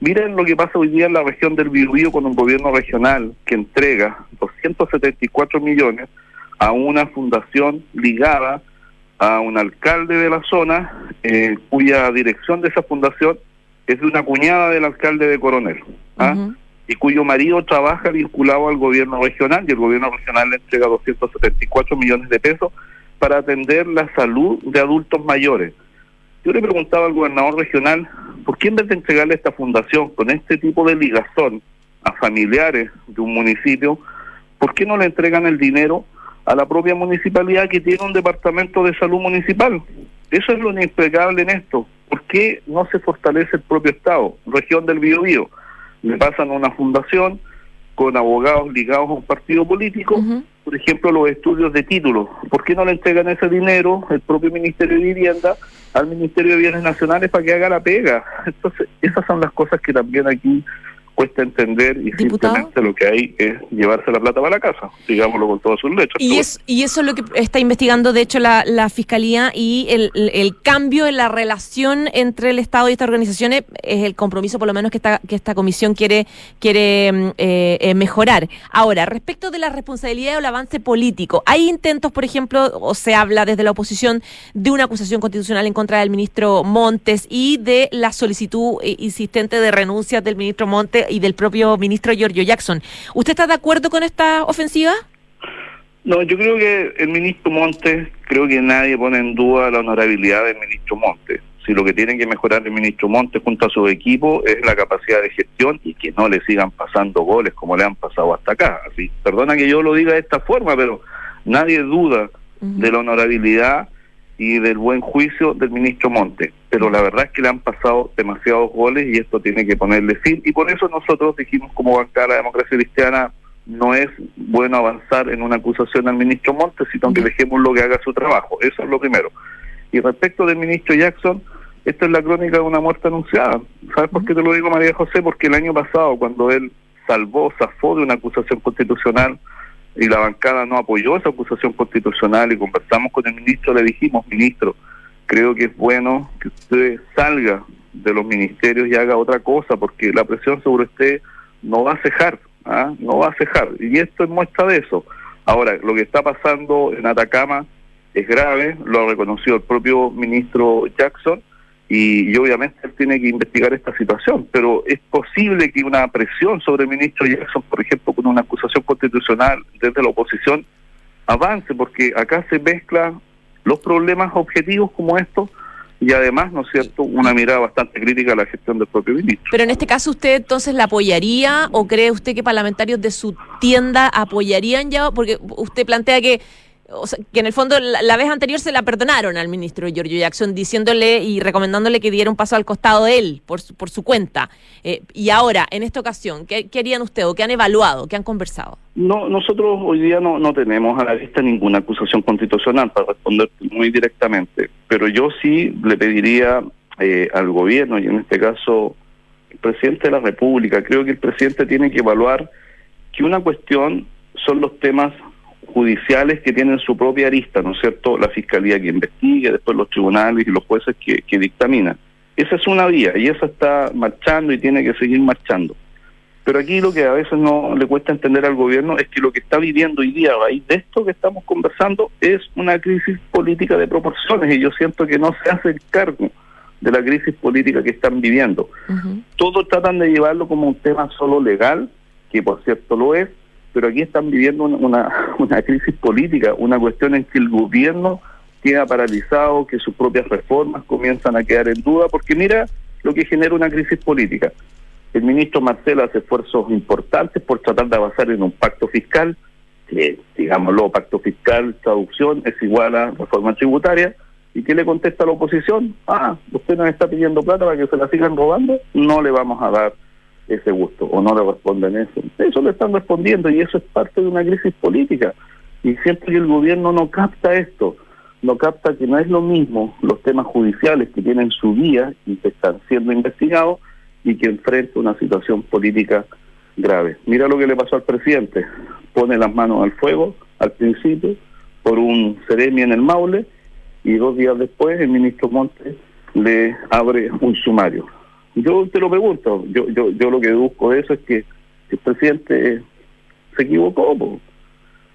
Miren lo que pasa hoy día en la región del Biobío con un gobierno regional que entrega 274 millones a una fundación ligada a un alcalde de la zona, eh, cuya dirección de esa fundación es de una cuñada del alcalde de Coronel, ¿ah? y cuyo marido trabaja vinculado al gobierno regional, y el gobierno regional le entrega 274 millones de pesos para atender la salud de adultos mayores. Yo le preguntaba al gobernador regional, ¿por qué en vez de entregarle a esta fundación con este tipo de ligazón a familiares de un municipio, ¿por qué no le entregan el dinero a la propia municipalidad que tiene un departamento de salud municipal? Eso es lo inexplicable en esto. ¿Por qué no se fortalece el propio Estado? Región del Biobío. Le pasan a una fundación con abogados ligados a un partido político, por ejemplo, los estudios de títulos. ¿Por qué no le entregan ese dinero el propio Ministerio de Vivienda al Ministerio de Bienes Nacionales para que haga la pega? Entonces, esas son las cosas que también aquí cuesta entender y simplemente lo que hay es llevarse la plata para la casa, digámoslo con todas sus letras. Y, es, y eso es lo que está investigando, de hecho, la, la Fiscalía y el, el, cambio en la relación entre el Estado y estas organizaciones es el compromiso, por lo menos, que esta, que esta comisión quiere, quiere mm, eh, eh, mejorar. Ahora, respecto de la responsabilidad o el avance político, hay intentos, por ejemplo, o se habla desde la oposición de una acusación constitucional en contra del ministro Montes y de la solicitud eh, insistente de renuncia del ministro Montes y del propio ministro Giorgio Jackson. ¿Usted está de acuerdo con esta ofensiva? No, yo creo que el ministro Montes, creo que nadie pone en duda la honorabilidad del ministro Montes. Si lo que tiene que mejorar el ministro Montes junto a su equipo es la capacidad de gestión y que no le sigan pasando goles como le han pasado hasta acá. Así, perdona que yo lo diga de esta forma, pero nadie duda de la honorabilidad y del buen juicio del ministro Monte. Pero la verdad es que le han pasado demasiados goles y esto tiene que ponerle fin. Y por eso nosotros dijimos como bancada de la democracia cristiana, no es bueno avanzar en una acusación al ministro Monte, sino que dejemos lo que haga su trabajo. Eso es lo primero. Y respecto del ministro Jackson, esta es la crónica de una muerte anunciada. ¿Sabes por qué te lo digo, María José? Porque el año pasado, cuando él salvó, zafó de una acusación constitucional, y la bancada no apoyó esa acusación constitucional y conversamos con el ministro, le dijimos, ministro, creo que es bueno que usted salga de los ministerios y haga otra cosa, porque la presión sobre usted no va a cejar, ¿ah? no va a cejar. Y esto es muestra de eso. Ahora, lo que está pasando en Atacama es grave, lo ha reconocido el propio ministro Jackson, y, obviamente él tiene que investigar esta situación, pero es posible que una presión sobre el ministro Jackson, por ejemplo, con una acusación constitucional desde la oposición, avance, porque acá se mezclan los problemas objetivos como estos y además, ¿no es cierto?, una mirada bastante crítica a la gestión del propio ministro. Pero en este caso, ¿usted entonces la apoyaría o cree usted que parlamentarios de su tienda apoyarían ya? Porque usted plantea que que en el fondo la, vez anterior se la perdonaron al ministro Giorgio Jackson diciéndole y recomendándole que diera un paso al costado de él por su, por su cuenta. Eh, y ahora, en esta ocasión, ¿qué, harían ustedes o qué han evaluado, qué han conversado? No, nosotros hoy día no, no tenemos a la vista ninguna acusación constitucional para responder muy directamente, pero yo sí le pediría eh, al gobierno y en este caso el presidente de la República, creo que el presidente tiene que evaluar que una cuestión son los temas judiciales que tienen su propia arista, ¿no es cierto? La fiscalía que investigue, después los tribunales y los jueces que, que dictaminan. Esa es una vía y esa está marchando y tiene que seguir marchando. Pero aquí lo que a veces no le cuesta entender al gobierno es que lo que está viviendo hoy día a raíz de esto que estamos conversando es una crisis política de proporciones y yo siento que no se hace el cargo de la crisis política que están viviendo. Todos tratan de llevarlo como un tema solo legal, que por cierto lo es, pero aquí están viviendo una, una crisis política, una cuestión en que el gobierno queda paralizado, que sus propias reformas comienzan a quedar en duda, porque mira lo que genera una crisis política. El ministro Marcelo hace esfuerzos importantes por tratar de avanzar en un pacto fiscal, que, digámoslo, pacto fiscal, traducción, es igual a reforma tributaria, ¿y qué le contesta la oposición? Ah, usted nos está pidiendo plata para que se la sigan robando, no le vamos a dar ese gusto o no le responden eso. Eso le están respondiendo y eso es parte de una crisis política. Y siento que el gobierno no capta esto, no capta que no es lo mismo los temas judiciales que tienen su vía y que están siendo investigados y que enfrenta una situación política grave. Mira lo que le pasó al presidente, pone las manos al fuego al principio por un seremi en el Maule y dos días después el ministro Montes le abre un sumario Yo te lo pregunto, yo, yo, yo lo que busco de eso es que el presidente se equivocó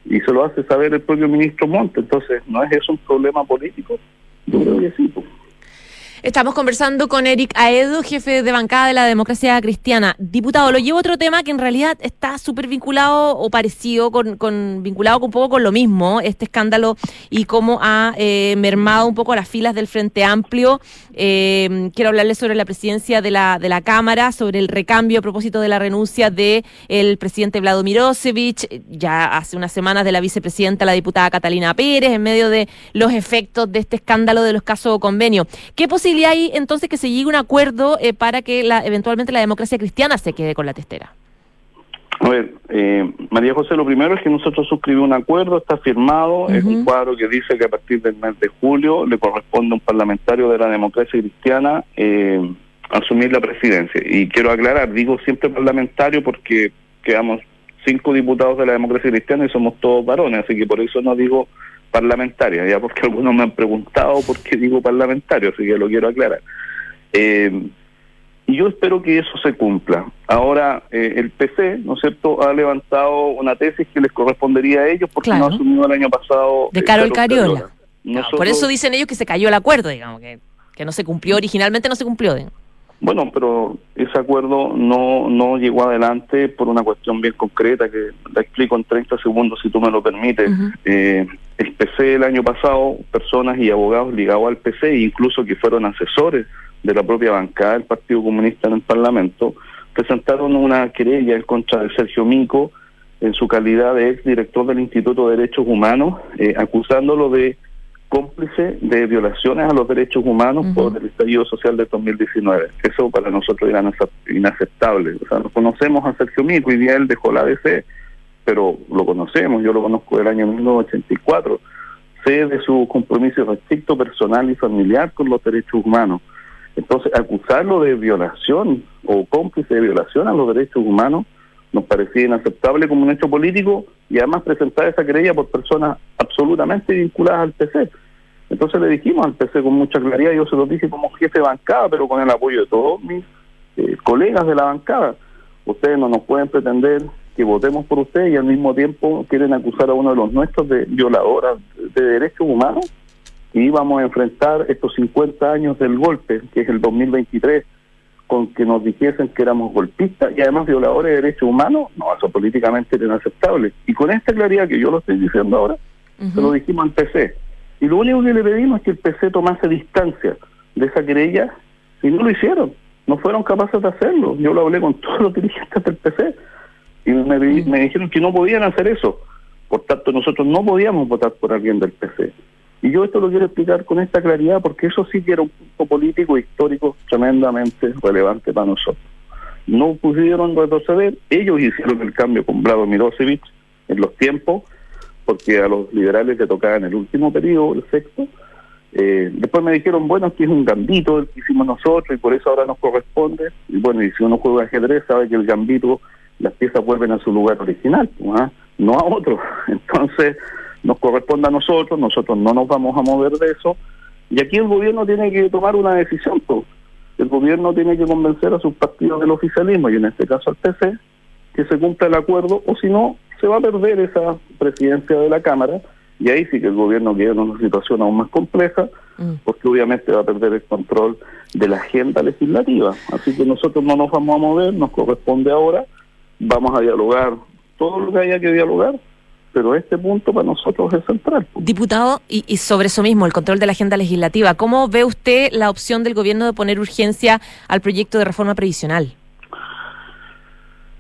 y se lo hace saber el propio ministro Monte. Entonces, ¿no es eso un problema político? Yo creo que sí. po. Estamos conversando con Eric Aedo, jefe de bancada de la democracia cristiana. Diputado, lo llevo a otro tema que en realidad está súper vinculado o parecido con, vinculado un poco con lo mismo, este escándalo y cómo ha eh, mermado un poco las filas del Frente Amplio. Eh, quiero hablarles sobre la presidencia de la, de la Cámara, sobre el recambio a propósito de la renuncia del el presidente Vlado Mirosevich, ya hace unas semanas de la vicepresidenta, la diputada Catalina Pérez, en medio de los efectos de este escándalo de los casos convenio. ¿Qué posibilidad hay entonces que se llegue a un acuerdo eh, para que la, eventualmente la democracia cristiana se quede con la testera? A ver, eh, María José, lo primero es que nosotros suscribimos un acuerdo, está firmado, es un cuadro que dice que a partir del mes de julio le corresponde a un parlamentario de la democracia cristiana eh, asumir la presidencia. Y quiero aclarar, digo siempre parlamentario porque quedamos cinco diputados de la democracia cristiana y somos todos varones, así que por eso no digo parlamentaria, ya porque algunos me han preguntado por qué digo parlamentario, así que lo quiero aclarar. Eh, y yo espero que eso se cumpla. Ahora, eh, el PC, ¿no es cierto?, ha levantado una tesis que les correspondería a ellos porque no asumió el año pasado. De Carol Cariola. por eso dicen ellos que se cayó el acuerdo, digamos, que, que no se cumplió, originalmente no se cumplió. Digamos. Bueno, pero ese acuerdo no, no llegó adelante por una cuestión bien concreta que la explico en 30 segundos si tú me lo permites. eh, el PC el año pasado, personas y abogados ligados al PC, incluso que fueron asesores de la propia bancada del Partido Comunista en el Parlamento, presentaron una querella en contra de Sergio Mico en su calidad de ex director del Instituto de Derechos Humanos, eh, acusándolo de cómplice de violaciones a los derechos humanos por el estallido social de 2019. Eso para nosotros era inaceptable. O sea, nos conocemos a Sergio Mico y día él dejó la ADC, pero lo conocemos, yo lo conozco del año 1984. Sé de su compromiso restricto personal y familiar con los derechos humanos. Entonces, acusarlo de violación o cómplice de violación a los derechos humanos nos parecía inaceptable como un hecho político y además presentar esa querella por personas absolutamente vinculadas al PC. Entonces le dijimos al PC con mucha claridad, yo se lo dije como jefe de bancada, pero con el apoyo de todos mis eh, colegas de la bancada. Ustedes no nos pueden pretender que votemos por ustedes y al mismo tiempo quieren acusar a uno de los nuestros de violadora de derechos humanos y vamos a enfrentar estos 50 años del golpe, que es el 2023, con que nos dijesen que éramos golpistas y además violadores de derechos humanos, no, eso políticamente era inaceptable. Y con esta claridad que yo lo estoy diciendo ahora, se lo dijimos al PC. Y lo único que le pedimos es que el PC tomase distancia de esa querella y no lo hicieron, no fueron capaces de hacerlo. Yo lo hablé con todos los dirigentes del PC y me, me dijeron que no podían hacer eso. Por tanto, nosotros no podíamos votar por alguien del PC. Y yo esto lo quiero explicar con esta claridad porque eso sí que era un punto político histórico tremendamente relevante para nosotros. No pudieron retroceder, ellos hicieron el cambio con Vlado Mirosevic en los tiempos, porque a los liberales le tocaba en el último periodo, el sexto. Eh, después me dijeron, bueno, aquí es un gambito el que hicimos nosotros y por eso ahora nos corresponde. Y bueno, y si uno juega ajedrez, sabe que el gambito, las piezas vuelven a su lugar original, ¿no? no a otro. Entonces, nos corresponde a nosotros, nosotros no nos vamos a mover de eso, y aquí el gobierno tiene que tomar una decisión, pues. el gobierno tiene que convencer a sus partidos del oficialismo, y en este caso al PC, que se cumpla el acuerdo, o si no, se va a perder esa presidencia de la Cámara, y ahí sí que el gobierno queda en una situación aún más compleja, porque obviamente va a perder el control de la agenda legislativa. Así que nosotros no nos vamos a mover, nos corresponde ahora, vamos a dialogar todo lo que haya que dialogar, pero este punto para nosotros es central. Diputado, y, y, sobre eso mismo, el control de la agenda legislativa, ¿cómo ve usted la opción del gobierno de poner urgencia al proyecto de reforma previsional?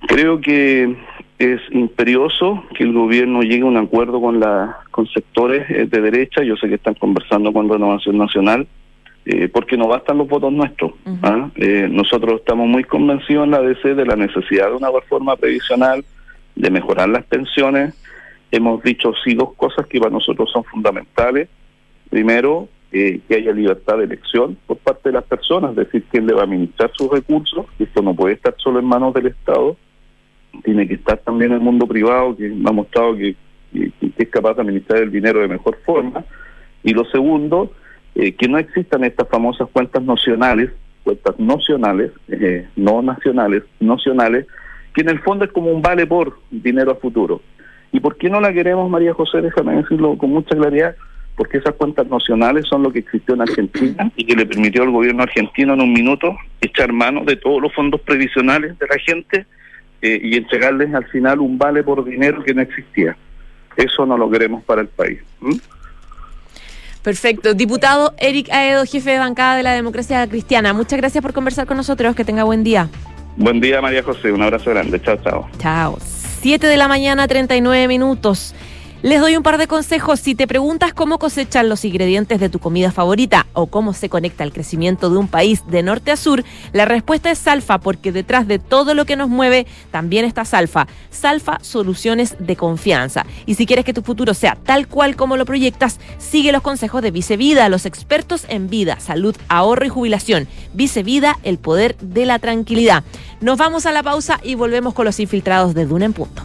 Creo que es imperioso que el gobierno llegue a un acuerdo con, la, con sectores eh, de derecha, yo sé que están conversando con Renovación Nacional, eh, porque no bastan los votos nuestros. ¿ah? eh, nosotros estamos muy convencidos en la DC de la necesidad de una reforma previsional, de mejorar las pensiones, hemos dicho sí dos cosas que para nosotros son fundamentales. Primero, eh, que haya libertad de elección por parte de las personas, es decir, quién le va a administrar sus recursos. Esto no puede estar solo en manos del Estado, tiene que estar también el mundo privado, que ha mostrado que, es capaz de administrar el dinero de mejor forma. Y lo segundo, eh, que no existan estas famosas cuentas nacionales cuentas nocionales, eh, no nacionales, nocionales, que en el fondo es como un vale por dinero a futuro. ¿Y por qué no la queremos, María José? Déjame decirlo con mucha claridad, porque esas cuentas nacionales son lo que existió en Argentina y que le permitió al gobierno argentino en un minuto echar mano de todos los fondos previsionales de la gente eh, y entregarles al final un vale por dinero que no existía. Eso no lo queremos para el país. Perfecto. Diputado Eric Aedo, jefe de bancada de la democracia cristiana. Muchas gracias por conversar con nosotros. Que tenga buen día. Buen día, María José. Un abrazo grande. Chao, chao. Chao. 7 de la mañana, 39 minutos. Les doy un par de consejos. Si te preguntas cómo cosechan los ingredientes de tu comida favorita o cómo se conecta el crecimiento de un país de norte a sur, la respuesta es Salfa, porque detrás de todo lo que nos mueve también está Salfa. Salfa Soluciones de Confianza. Y si quieres que tu futuro sea tal cual como lo proyectas, sigue los consejos de Vicevida, los expertos en vida, salud, ahorro y jubilación. Vicevida, el poder de la tranquilidad. Nos vamos a la pausa y volvemos con los infiltrados de Duna en punto.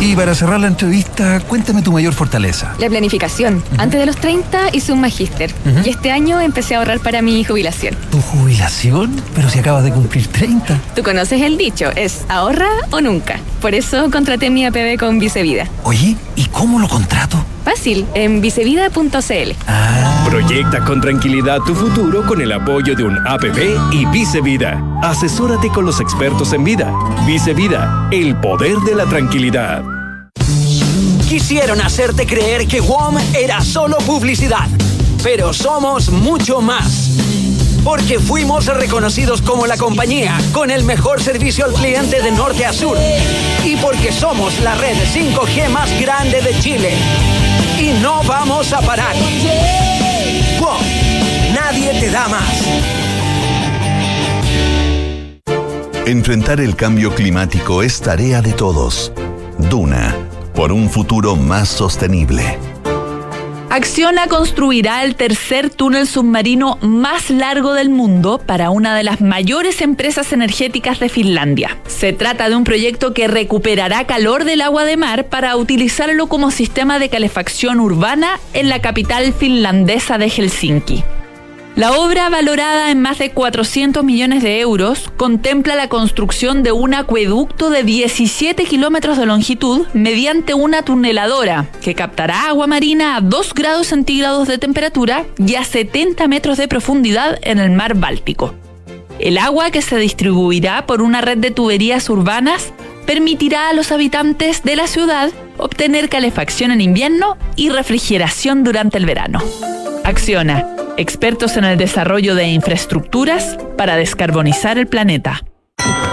Y para cerrar la entrevista, cuéntame tu mayor fortaleza. La planificación. Antes de los 30 hice un magíster y este año empecé a ahorrar para mi jubilación. ¿Tu jubilación? Pero si acabas de cumplir 30. Tú conoces el dicho, es ahorra o nunca. Por eso contraté mi APB con Vicevida. Oye, ¿y cómo lo contrato? Fácil, en vicevida.cl. Proyecta con tranquilidad tu futuro con el apoyo de un APB y Vicevida. Asesórate con los expertos en vida. Vicevida, el poder de la tranquilidad. Quisieron hacerte creer que WOM era solo publicidad, pero somos mucho más. Porque fuimos reconocidos como la compañía con el mejor servicio al cliente de norte a sur. Y porque somos la red 5G más grande de Chile. Y no vamos a parar. Nadie te da más. Enfrentar el cambio climático es tarea de todos. Duna, por un futuro más sostenible. Acciona construirá el tercer túnel submarino más largo del mundo para una de las mayores empresas energéticas de Finlandia. Se trata de un proyecto que recuperará calor del agua de mar para utilizarlo como sistema de calefacción urbana en la capital finlandesa de Helsinki. La obra, valorada en más de 400 millones de euros, contempla la construcción de un acueducto de 17 kilómetros de longitud mediante una tuneladora que captará agua marina a 2 grados centígrados de temperatura y a 70 metros de profundidad en el mar Báltico. El agua que se distribuirá por una red de tuberías urbanas permitirá a los habitantes de la ciudad obtener calefacción en invierno y refrigeración durante el verano. Acciona expertos en el desarrollo de infraestructuras para descarbonizar el planeta.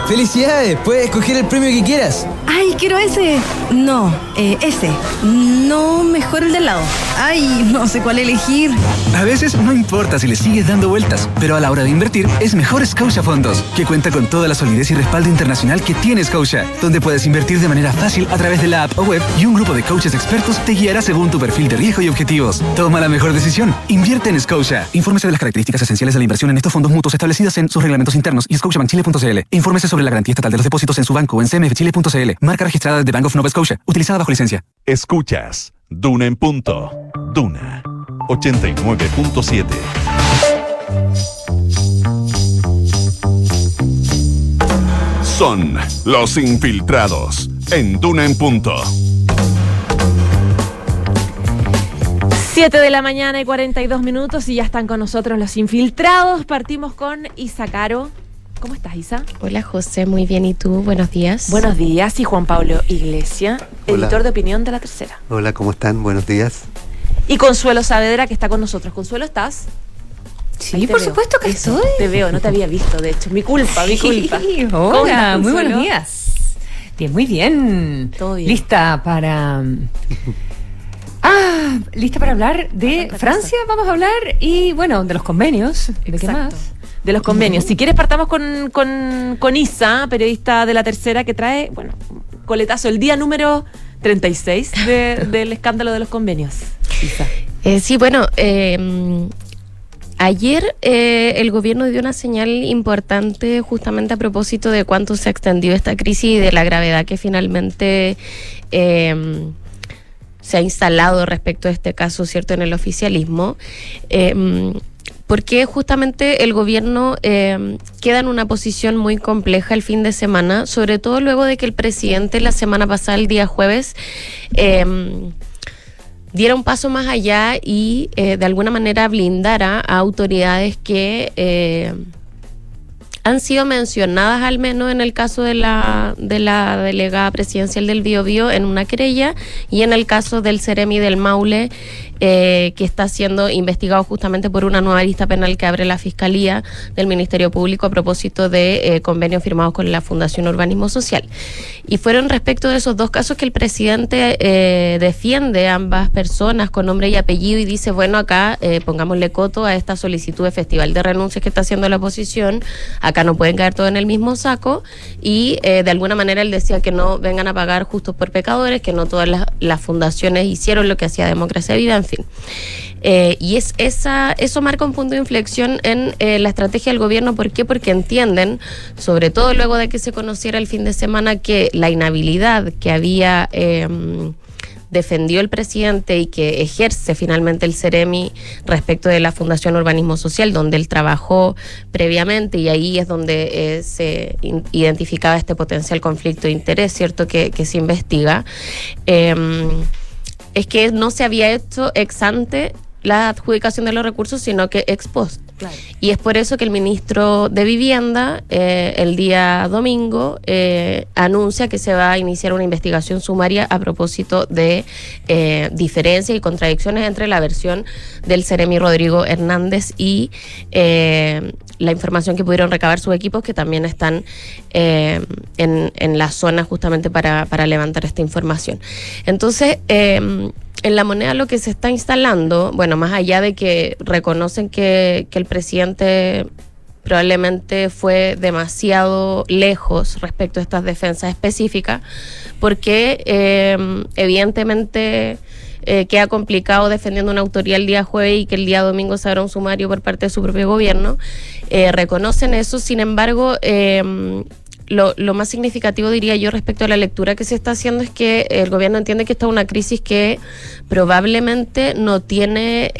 ¡Felicidades! Puedes escoger el premio que quieras. ¡Ay, quiero ese! No, eh, ese. No, mejor el del lado. ¡Ay, no sé cuál elegir! A veces no importa si le sigues dando vueltas, pero a la hora de invertir es mejor Scotia Fondos, que cuenta con toda la solidez y respaldo internacional que tiene Scotia, donde puedes invertir de manera fácil a través de la app o web y un grupo de coaches expertos te guiará según tu perfil de riesgo y objetivos. Toma la mejor decisión. Invierte en Scotia. Infórmese de las características esenciales de la inversión en estos fondos mutuos establecidas en sus reglamentos internos y scotiabankchile.cl. Infórmese sobre la garantía estatal de los depósitos en su banco en cmfchile.cl. Marca registrada de Bank of Nova Scotia, utilizada bajo licencia. Escuchas Duna en punto. Duna 89.7. Son los infiltrados en Duna en punto. 7 de la mañana y 42 minutos y ya están con nosotros los infiltrados. Partimos con Isa Caro. ¿Cómo estás, Isa? Hola, José. Muy bien. ¿Y tú? Buenos días. Buenos días. Y Juan Pablo Iglesia, Hola. editor de opinión de La Tercera. Hola, ¿cómo están? Buenos días. Y Consuelo Saavedra, que está con nosotros. Consuelo, ¿estás? Sí, por veo. supuesto que Eso, estoy. Te veo, no te había visto, de hecho. Mi culpa, mi culpa. Sí, ¿Cómo Hola, muy buenos días. Bien, muy bien. Todo bien. Lista para. Ah, lista para hablar de Francia, vamos a hablar, y bueno, de los convenios. ¿De qué más? De los convenios. Si quieres, partamos con, con, con Isa, periodista de La Tercera, que trae, bueno, coletazo, el día número 36 de- del escándalo de los convenios. Isa. Eh, sí, bueno, eh, ayer eh, el gobierno dio una señal importante justamente a propósito de cuánto se ha extendido esta crisis y de la gravedad que finalmente eh, se ha instalado respecto a este caso, ¿cierto?, en el oficialismo. Eh, porque justamente el gobierno eh, queda en una posición muy compleja el fin de semana, sobre todo luego de que el presidente la semana pasada, el día jueves, eh, diera un paso más allá y eh, de alguna manera blindara a autoridades que eh, han sido mencionadas al menos en el caso de la, de la delegada presidencial del Biobío en una querella y en el caso del Ceremi del Maule eh, que está siendo investigado justamente por una nueva lista penal que abre la Fiscalía del Ministerio Público a propósito de eh, convenios firmados con la Fundación Urbanismo Social. Y fueron respecto de esos dos casos que el presidente eh, defiende a ambas personas con nombre y apellido y dice, bueno, acá eh, pongámosle coto a esta solicitud de festival de renuncias que está haciendo la oposición, acá no pueden caer todo en el mismo saco y eh, de alguna manera él decía que no vengan a pagar justos por pecadores, que no todas las, fundaciones hicieron lo que hacía Democracia Viva, en fin. Eh, y es esa, eso marca un punto de inflexión en eh, la estrategia del gobierno. ¿Por qué? Porque entienden, sobre todo luego de que se conociera el fin de semana, que la inhabilidad que había eh, defendió el presidente y que ejerce finalmente el Ceremi respecto de la Fundación Urbanismo Social, donde él trabajó previamente y ahí es donde eh, se identificaba este potencial conflicto de interés, ¿cierto? Que, que se investiga. Em, es que no se había hecho ex ante la adjudicación de los recursos, sino que ex post. Y es por eso que el ministro de Vivienda eh, el día domingo eh, anuncia que se va a iniciar una investigación sumaria a propósito de eh, diferencias y contradicciones entre la versión del Ceremi Rodrigo Hernández y la información que pudieron recabar sus equipos que también están eh, en, en la zona justamente para, para levantar esta información. Entonces, eh, en la moneda lo que se está instalando, bueno, más allá de que reconocen que, que el presidente probablemente fue demasiado lejos respecto a estas defensas específicas, porque eh, evidentemente eh, queda complicado defendiendo una autoría el día jueves y que el día domingo se abra un sumario por parte de su propio gobierno. Eh, reconocen eso, sin embargo, eh, lo, lo más significativo, diría yo, respecto a la lectura que se está haciendo es que el gobierno entiende que esta es una crisis que probablemente no tiene...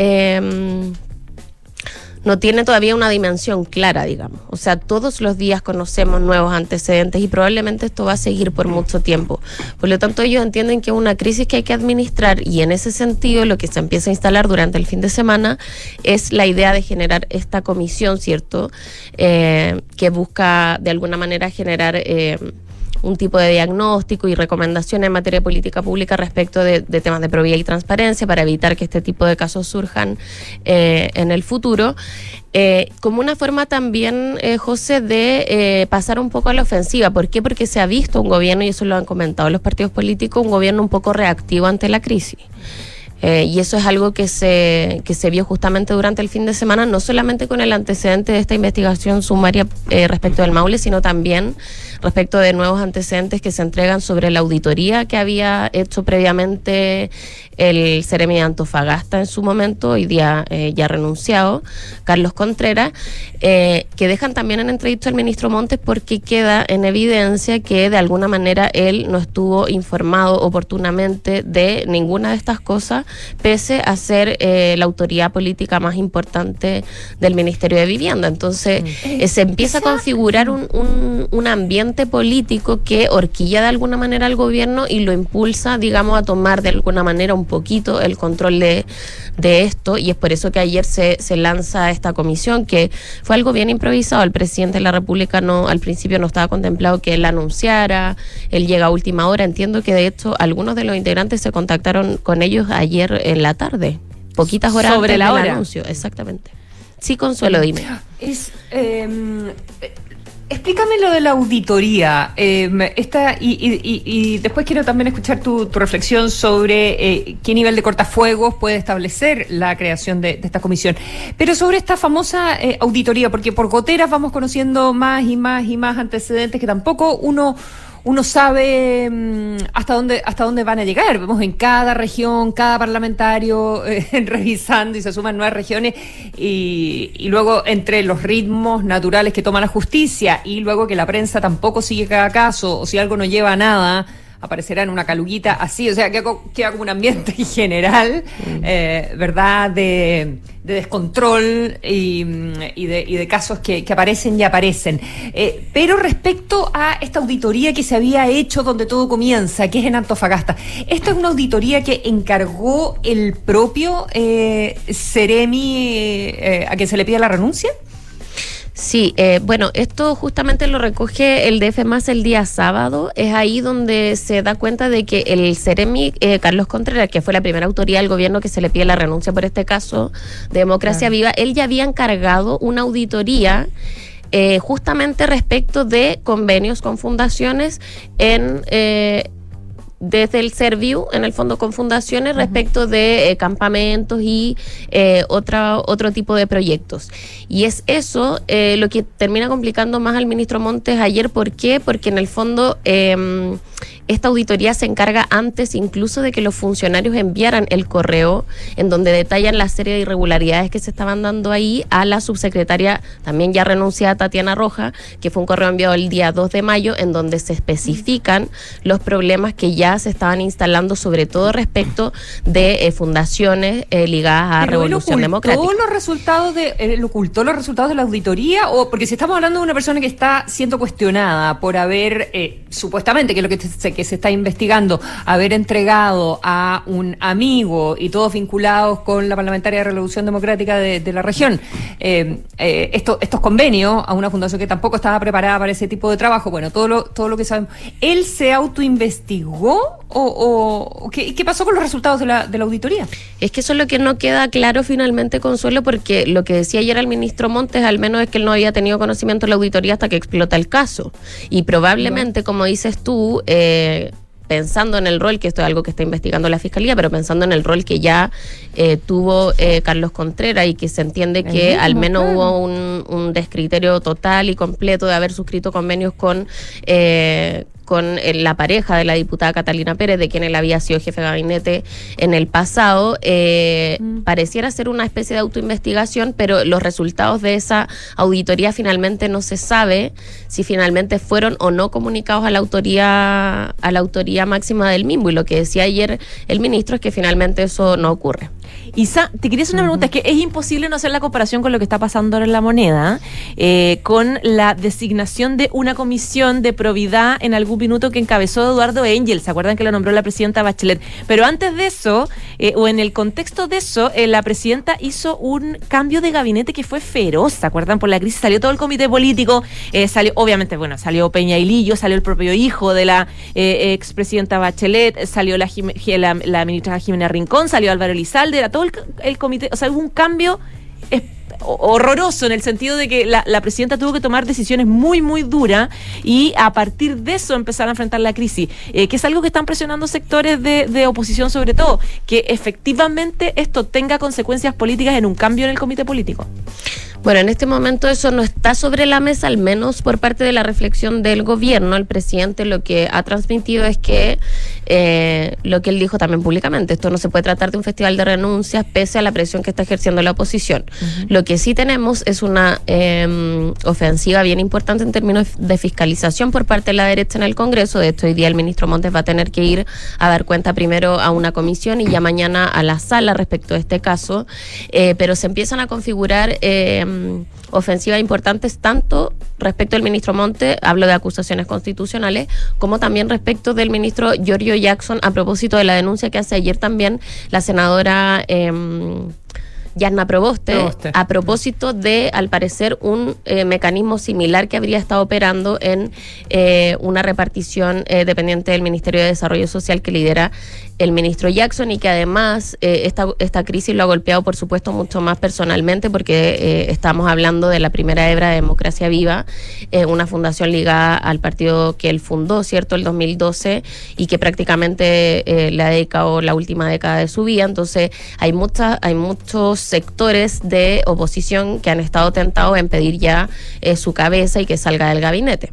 no tiene todavía una dimensión clara, digamos. O sea, todos los días conocemos nuevos antecedentes y probablemente esto va a seguir por mucho tiempo. Por lo tanto, ellos entienden que es una crisis que hay que administrar y en ese sentido lo que se empieza a instalar durante el fin de semana es la idea de generar esta comisión, ¿cierto? Eh, que busca de alguna manera generar... Eh, un tipo de diagnóstico y recomendaciones en materia de política pública respecto de, temas de probidad y transparencia para evitar que este tipo de casos surjan eh, en el futuro. Eh, como una forma también, eh, José, de eh, pasar un poco a la ofensiva. ¿Por qué? Porque se ha visto un gobierno, y eso lo han comentado los partidos políticos, un gobierno un poco reactivo ante la crisis. Eh, y eso es algo que se, que se vio justamente durante el fin de semana, no solamente con el antecedente de esta investigación sumaria respecto del Maule, sino también respecto de nuevos antecedentes que se entregan sobre la auditoría que había hecho previamente el Ceremi de Antofagasta en su momento, hoy día eh, ya renunciado, Carlos Contreras, eh, que dejan también en entredicho al ministro Montes porque queda en evidencia que de alguna manera él no estuvo informado oportunamente de ninguna de estas cosas, pese a ser eh, la autoridad política más importante del Ministerio de Vivienda. Entonces, eh, se empieza a configurar un, un- un ambiente político que horquilla de alguna manera al gobierno y lo impulsa, digamos, a tomar de alguna manera un poquito el control de, de esto. Y es por eso que ayer se, se lanza esta comisión, que fue algo bien improvisado. El presidente de la República no, al principio no estaba contemplado que él anunciara, él llega a última hora. Entiendo que de hecho algunos de los integrantes se contactaron con ellos ayer en la tarde, poquitas horas Sobre antes la del hora. anuncio, exactamente. Sí, Consuelo, dime. Es, eh, explícame lo de la auditoría. eh, esta, y, y- y- y después quiero también escuchar tu, reflexión sobre eh, qué nivel de cortafuegos puede establecer la creación de, de esta comisión. Pero sobre esta famosa eh, auditoría, porque por goteras vamos conociendo más y más y más antecedentes que tampoco uno uno sabe mm, hasta dónde hasta dónde van a llegar. Vemos en cada región, cada parlamentario eh, revisando y se suman nuevas regiones y, y luego entre los ritmos naturales que toma la justicia y luego que la prensa tampoco sigue cada caso o si algo no lleva a nada aparecerá en una caluguita así, o sea, queda, queda como un ambiente general, eh, ¿verdad? De, de descontrol y, mm, y de, y de casos que, que aparecen y aparecen. Eh, pero respecto a esta auditoría que se había hecho donde todo comienza, que es en Antofagasta, ¿esta es una auditoría que encargó el propio eh, Ceremi eh, a que se le pida la renuncia? Sí, eh, bueno, esto justamente lo recoge el DF más el día sábado. Es ahí donde se da cuenta de que el Ceremi, eh, Carlos Contreras, que fue la primera autoridad del gobierno que se le pide la renuncia por este caso de Democracia Viva, él ya había encargado una auditoría. eh, justamente respecto de convenios con fundaciones en eh, desde el Serviu, en el fondo con fundaciones, respecto de eh, campamentos y eh, otra, otro tipo de proyectos. Y es eso eh, lo que termina complicando más al ministro Montes ayer. ¿Por qué? Porque en el fondo eh, esta auditoría se encarga antes incluso de que los funcionarios enviaran el correo en donde detallan la serie de irregularidades que se estaban dando ahí a la subsecretaria, también ya renunciada Tatiana Roja, que fue un correo enviado el día 2 de mayo en donde se especifican los problemas que ya se estaban instalando, sobre todo respecto de eh, fundaciones eh, ligadas a Pero él Revolución ocultó Democrática. los resultados de él ocultó los resultados de la auditoría o porque si estamos hablando de una persona que está siendo cuestionada por haber eh, supuestamente que es lo que se, que se está investigando haber entregado a un amigo y todos vinculados con la parlamentaria de Revolución Democrática de, de la región eh, eh, esto- estos convenios a una fundación que tampoco estaba preparada para ese tipo de trabajo. Bueno todo lo todo lo que sabemos. Él se autoinvestigó o ¿qué, qué pasó con los resultados de la, de la auditoría Es que eso es lo que no queda claro finalmente, Consuelo, porque lo que decía ayer el ministro Montes, al menos es que él no había tenido conocimiento de la auditoría hasta que explota el caso. Y probablemente, como dices tú, eh, pensando en el rol, que esto es algo que está investigando la Fiscalía, pero pensando en el rol que ya eh, tuvo eh, Carlos Contreras y que se entiende que mismo, al menos claro. hubo un, un descriterio total y completo de haber suscrito convenios con... eh, con eh, la pareja de la diputada Catalina Pérez, de quien él había sido jefe de gabinete en el pasado, eh, pareciera ser una especie de autoinvestigación, pero los resultados de esa auditoría finalmente no se sabe si finalmente fueron o no comunicados a la autoría, a la autoría máxima del mismo. Y lo que decía ayer el ministro es que finalmente eso no ocurre. Isa, te quería hacer una pregunta, es que es imposible no hacer la comparación con lo que está pasando ahora en la moneda, eh, con la designación de una comisión de probidad en algún minuto que encabezó Eduardo Engel, ¿se acuerdan que lo nombró la presidenta Bachelet? Pero antes de eso, eh, o en el contexto de eso, eh, la presidenta hizo un cambio de gabinete que fue feroz, ¿se acuerdan? Por la crisis salió todo el comité político, salió, obviamente, bueno, salió Peña y Lillo, salió el propio hijo de la expresidenta Bachelet, salió la, la ministra Jimena Rincón, salió Álvaro Elizalde, era todo el, comité, o sea, hubo un cambio ho- horroroso en el sentido de que la, la presidenta tuvo que tomar decisiones muy, muy duras y a partir de eso empezar a enfrentar la crisis, eh, que es algo que están presionando sectores de, de oposición sobre todo, que efectivamente esto tenga consecuencias políticas en un cambio en el comité político. Bueno, en este momento eso no está sobre la mesa, al menos por parte de la reflexión del gobierno. El presidente lo que ha transmitido es que eh, lo que él dijo también públicamente, esto no se puede tratar de un festival de renuncias pese a la presión que está ejerciendo la oposición. Lo que sí tenemos es una eh, ofensiva bien importante en términos de fiscalización por parte de la derecha en el Congreso. De esto hoy día el ministro Montes va a tener que ir a dar cuenta primero a una comisión y ya mañana a la sala respecto a este caso. Eh, pero se empiezan a configurar eh, ofensivas importantes tanto respecto del ministro Monte, hablo de acusaciones constitucionales, como también respecto del ministro Giorgio Jackson a propósito de la denuncia que hace ayer también la senadora em, Yarna Proboste, Proboste. a propósito de, al parecer, un eh, mecanismo similar que habría estado operando en eh, una repartición eh, dependiente del Ministerio de Desarrollo Social que lidera el ministro Jackson y que además eh, esta, esta crisis lo ha golpeado, por supuesto, mucho más personalmente porque eh, estamos hablando de la primera hebra de Democracia Viva, una fundación ligada al partido que él fundó, ¿cierto?, el 2012 y que prácticamente le ha dedicado la última década de su vida. Entonces, hay, muchas hay muchos sectores de oposición que han estado tentados en pedir ya eh, su cabeza y que salga del gabinete.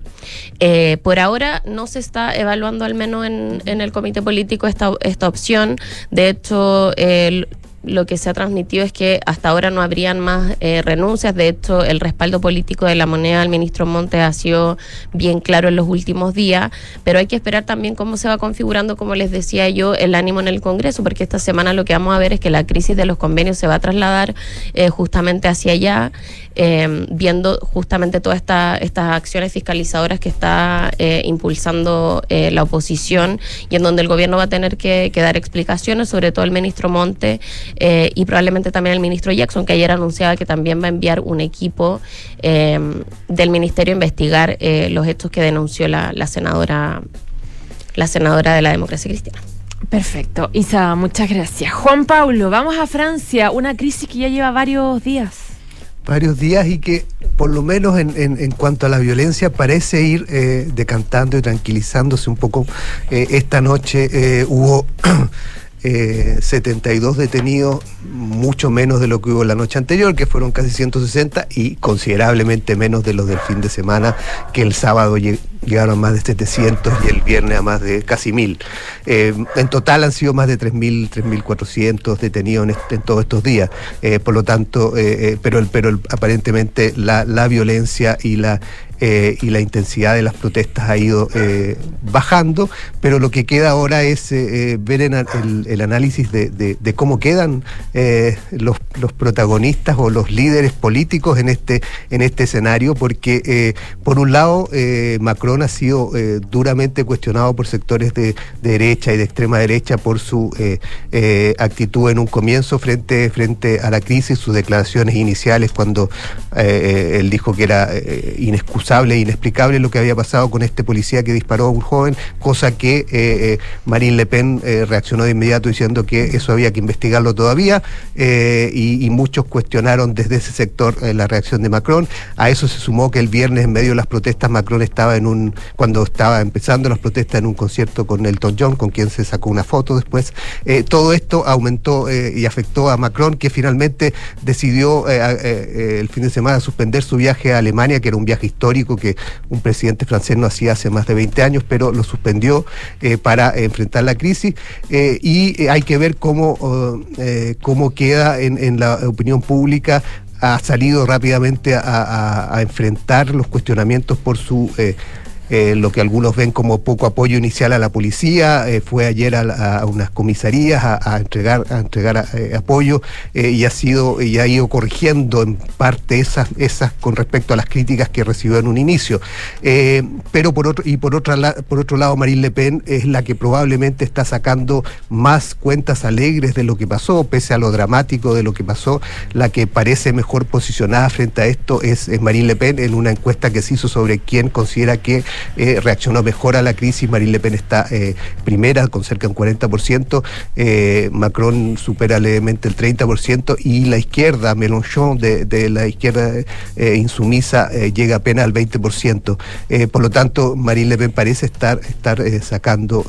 Eh, por ahora no se está evaluando, al menos en, en el comité político, esta, esta opción. De hecho, el- lo que se ha transmitido es que hasta ahora no habrían más eh, renuncias. De hecho, el respaldo político de la moneda al ministro Montes ha sido bien claro en los últimos días, pero hay que esperar también cómo se va configurando, como les decía yo, el ánimo en el Congreso, porque esta semana lo que vamos a ver es que la crisis de los convenios se va a trasladar eh, justamente hacia allá, eh, viendo justamente todas esta, estas acciones fiscalizadoras que está eh, impulsando eh, la oposición y en donde el gobierno va a tener que, dar explicaciones, sobre todo el ministro Monte eh, y probablemente también el ministro Jackson, que ayer anunciaba que también va a enviar un equipo eh, del ministerio a investigar eh, los hechos que denunció la, la senadora la senadora de la democracia cristiana. Perfecto. Isa, muchas gracias. Juan Pablo, vamos a Francia, una crisis que ya lleva varios días. Varios días y que por lo menos en, en- en cuanto a la violencia parece ir eh, decantando y tranquilizándose un poco. Eh, esta noche eh, hubo eh, 72 detenidos, mucho menos de lo que hubo la noche anterior, que fueron casi 160 y considerablemente menos de los del fin de semana, que el sábado lleg- llegaron a más de 700 y el viernes a más de casi 1000. Eh, en total han sido más de 3.000, 3.400 detenidos en, este- en todos estos días. Eh, por lo tanto, eh, pero, pero aparentemente la, la violencia y la eh, y la intensidad de las protestas ha ido eh, bajando, pero lo que queda ahora es eh, ver el, análisis de, cómo quedan los, protagonistas o los líderes políticos en este, en este escenario, porque por un lado Macron ha sido duramente cuestionado por sectores de, de derecha y de extrema derecha por su actitud en un comienzo frente, frente a la crisis, sus declaraciones iniciales cuando él dijo que era inexcusable e inexplicable lo que había pasado con este policía que disparó a un joven, cosa que eh, eh, Marine Le Pen eh, reaccionó de inmediato diciendo que eso había que investigarlo todavía y, y muchos cuestionaron desde ese sector la reacción de Macron. A eso se sumó que el viernes en medio de las protestas Macron estaba en un, cuando estaba empezando las protestas en un concierto con Elton John, con quien se sacó una foto después. Todo esto aumentó y afectó a Macron, que finalmente decidió el fin de semana suspender su viaje a Alemania, que era un viaje histórico que un presidente francés no hacía hace más de 20 años, pero lo suspendió eh, para enfrentar la crisis. Eh, y eh, hay que ver cómo, oh, cómo queda en, la opinión pública ha salido rápidamente a, enfrentar los cuestionamientos por su eh, lo que algunos ven como poco apoyo inicial a la policía, eh, fue ayer a, a unas comisarías a, entregar, entregar eh, apoyo y ha sido y ha ido corrigiendo en parte esas, esas con respecto a las críticas que recibió en un inicio. Pero por otro, y por otra por otro lado, Marine Le Pen es la que probablemente está sacando más cuentas alegres de lo que pasó, pese a lo dramático de lo que pasó, la que parece mejor posicionada frente a esto es, es Marine Le Pen en una encuesta que se hizo sobre quién considera que eh, reaccionó mejor a la crisis. Marine Le Pen está eh, primera con cerca de un 40%, eh, Macron supera levemente el 30% y la izquierda, Mélenchon de, de la izquierda insumisa, llega apenas al 20%. Eh, por lo tanto, Marine Le Pen parece estar, estar sacando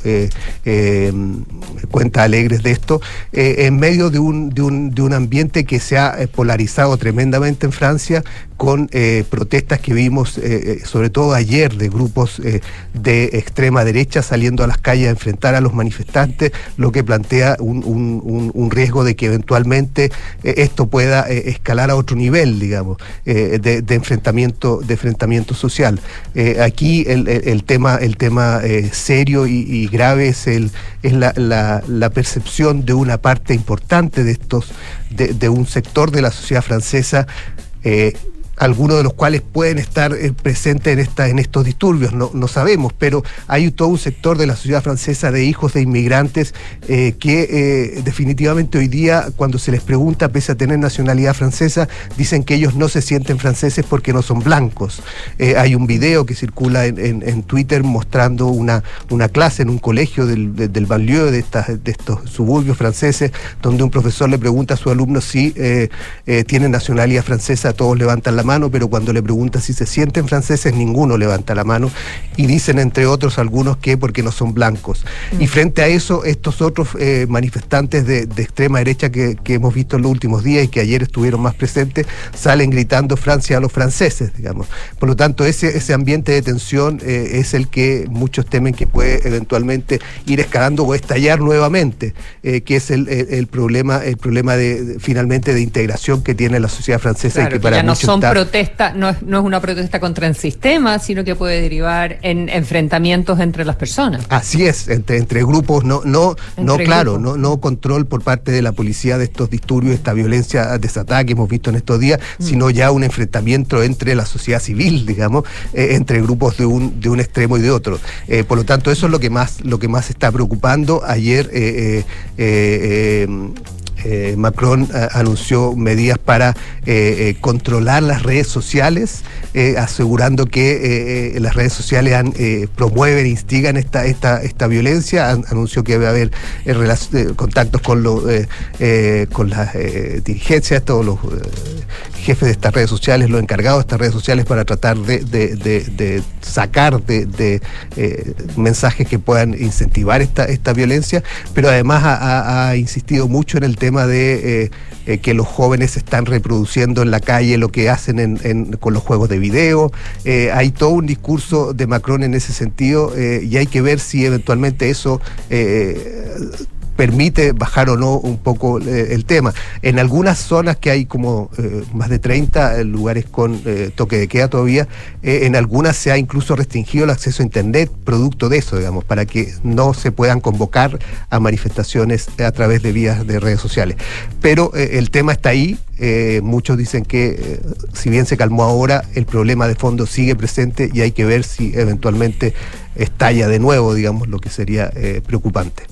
cuentas alegres de esto, en medio de un, de, un, de un ambiente que se ha polarizado tremendamente en Francia, con protestas que vimos, sobre todo ayer, de grupos eh, de extrema derecha saliendo a las calles a enfrentar a los manifestantes, lo que plantea un, un- riesgo de que eventualmente eh, esto pueda eh, escalar a otro nivel, digamos, de, de enfrentamiento, de enfrentamiento social. Aquí el, el- tema, el tema serio y, grave es el es la, la- percepción de una parte importante de estos, de, de un sector de la sociedad francesa. Algunos de los cuales pueden estar eh, presentes en, esta, en estos disturbios, no, no sabemos, pero hay todo un sector de la sociedad francesa de hijos de inmigrantes eh, que eh, definitivamente hoy día, cuando se les pregunta, pese a tener nacionalidad francesa, dicen que ellos no se sienten franceses porque no son blancos. Hay un video que circula en, Twitter mostrando una, una clase en un colegio del, de- del banlieue de, de estos suburbios franceses, donde un profesor le pregunta a su alumno si tienen nacionalidad francesa, todos levantan la mano mano, pero cuando le preguntan si se sienten franceses, ninguno levanta la mano y dicen entre otros algunos que porque no son blancos. Y frente a eso, estos otros eh, manifestantes de, de extrema derecha que, que hemos visto en los últimos días y que ayer estuvieron más presentes, salen gritando Francia a los franceses, digamos. Por lo tanto, ese, ese ambiente de tensión eh, es el que muchos temen que puede eventualmente ir escalando o estallar nuevamente, eh, que es el, el- el problema, el problema de, de- finalmente de integración que tiene la sociedad francesa Claro, y que que para ya no son está- protestas, no es, no es una protesta contra el sistema, sino que puede derivar en enfrentamientos entre las personas. Así es, entre, entre grupos, no, no, no claro, grupos. no, no control por parte de la policía de estos disturbios, esta violencia desatada que hemos visto en estos días, Mm. sino ya un enfrentamiento entre la sociedad civil, digamos, eh, entre grupos de un, de un extremo y de otro. Eh, por lo tanto, eso es lo que más, lo que más está preocupando. Ayer eh, eh, Macron eh, anunció medidas para eh, controlar las redes sociales, asegurando que las redes sociales han, promueven, instigan esta, esta, esta violencia. An- anunció que haber eh, relac- eh, contactos con, los con las dirigencias, todos los jefes de estas redes sociales, los encargados de estas redes sociales para tratar de, sacar de, mensajes que puedan incentivar esta, esta violencia, pero además ha insistido mucho en el tema de eh, eh, que los jóvenes están reproduciendo en la calle lo que hacen en- en- con los juegos de video. Eh, hay todo un discurso de Macron en ese sentido y hay que ver si eventualmente eso... permite bajar o no un poco eh, el tema. En algunas zonas que hay como eh, más de 30 eh, lugares con toque de queda todavía, en algunas se ha incluso restringido el acceso a Internet producto de eso, digamos, para que no se puedan convocar a manifestaciones a través de vías de redes sociales. Pero el tema está ahí. muchos dicen que si bien se calmó ahora, el problema de fondo sigue presente y hay que ver si eventualmente estalla de nuevo, digamos, lo que sería preocupante.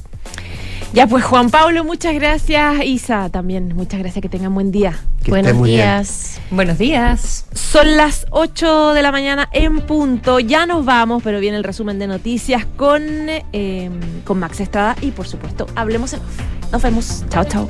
Ya pues Juan Pablo, muchas gracias. Isa también, muchas gracias, que tengan buen día. Que Buenos días. Buenos días. Son las 8 de la mañana en punto. Ya nos vamos, pero viene el resumen de noticias con, eh, con Max Estrada y por supuesto, hablemos en off. Nos vemos. Chao, chao.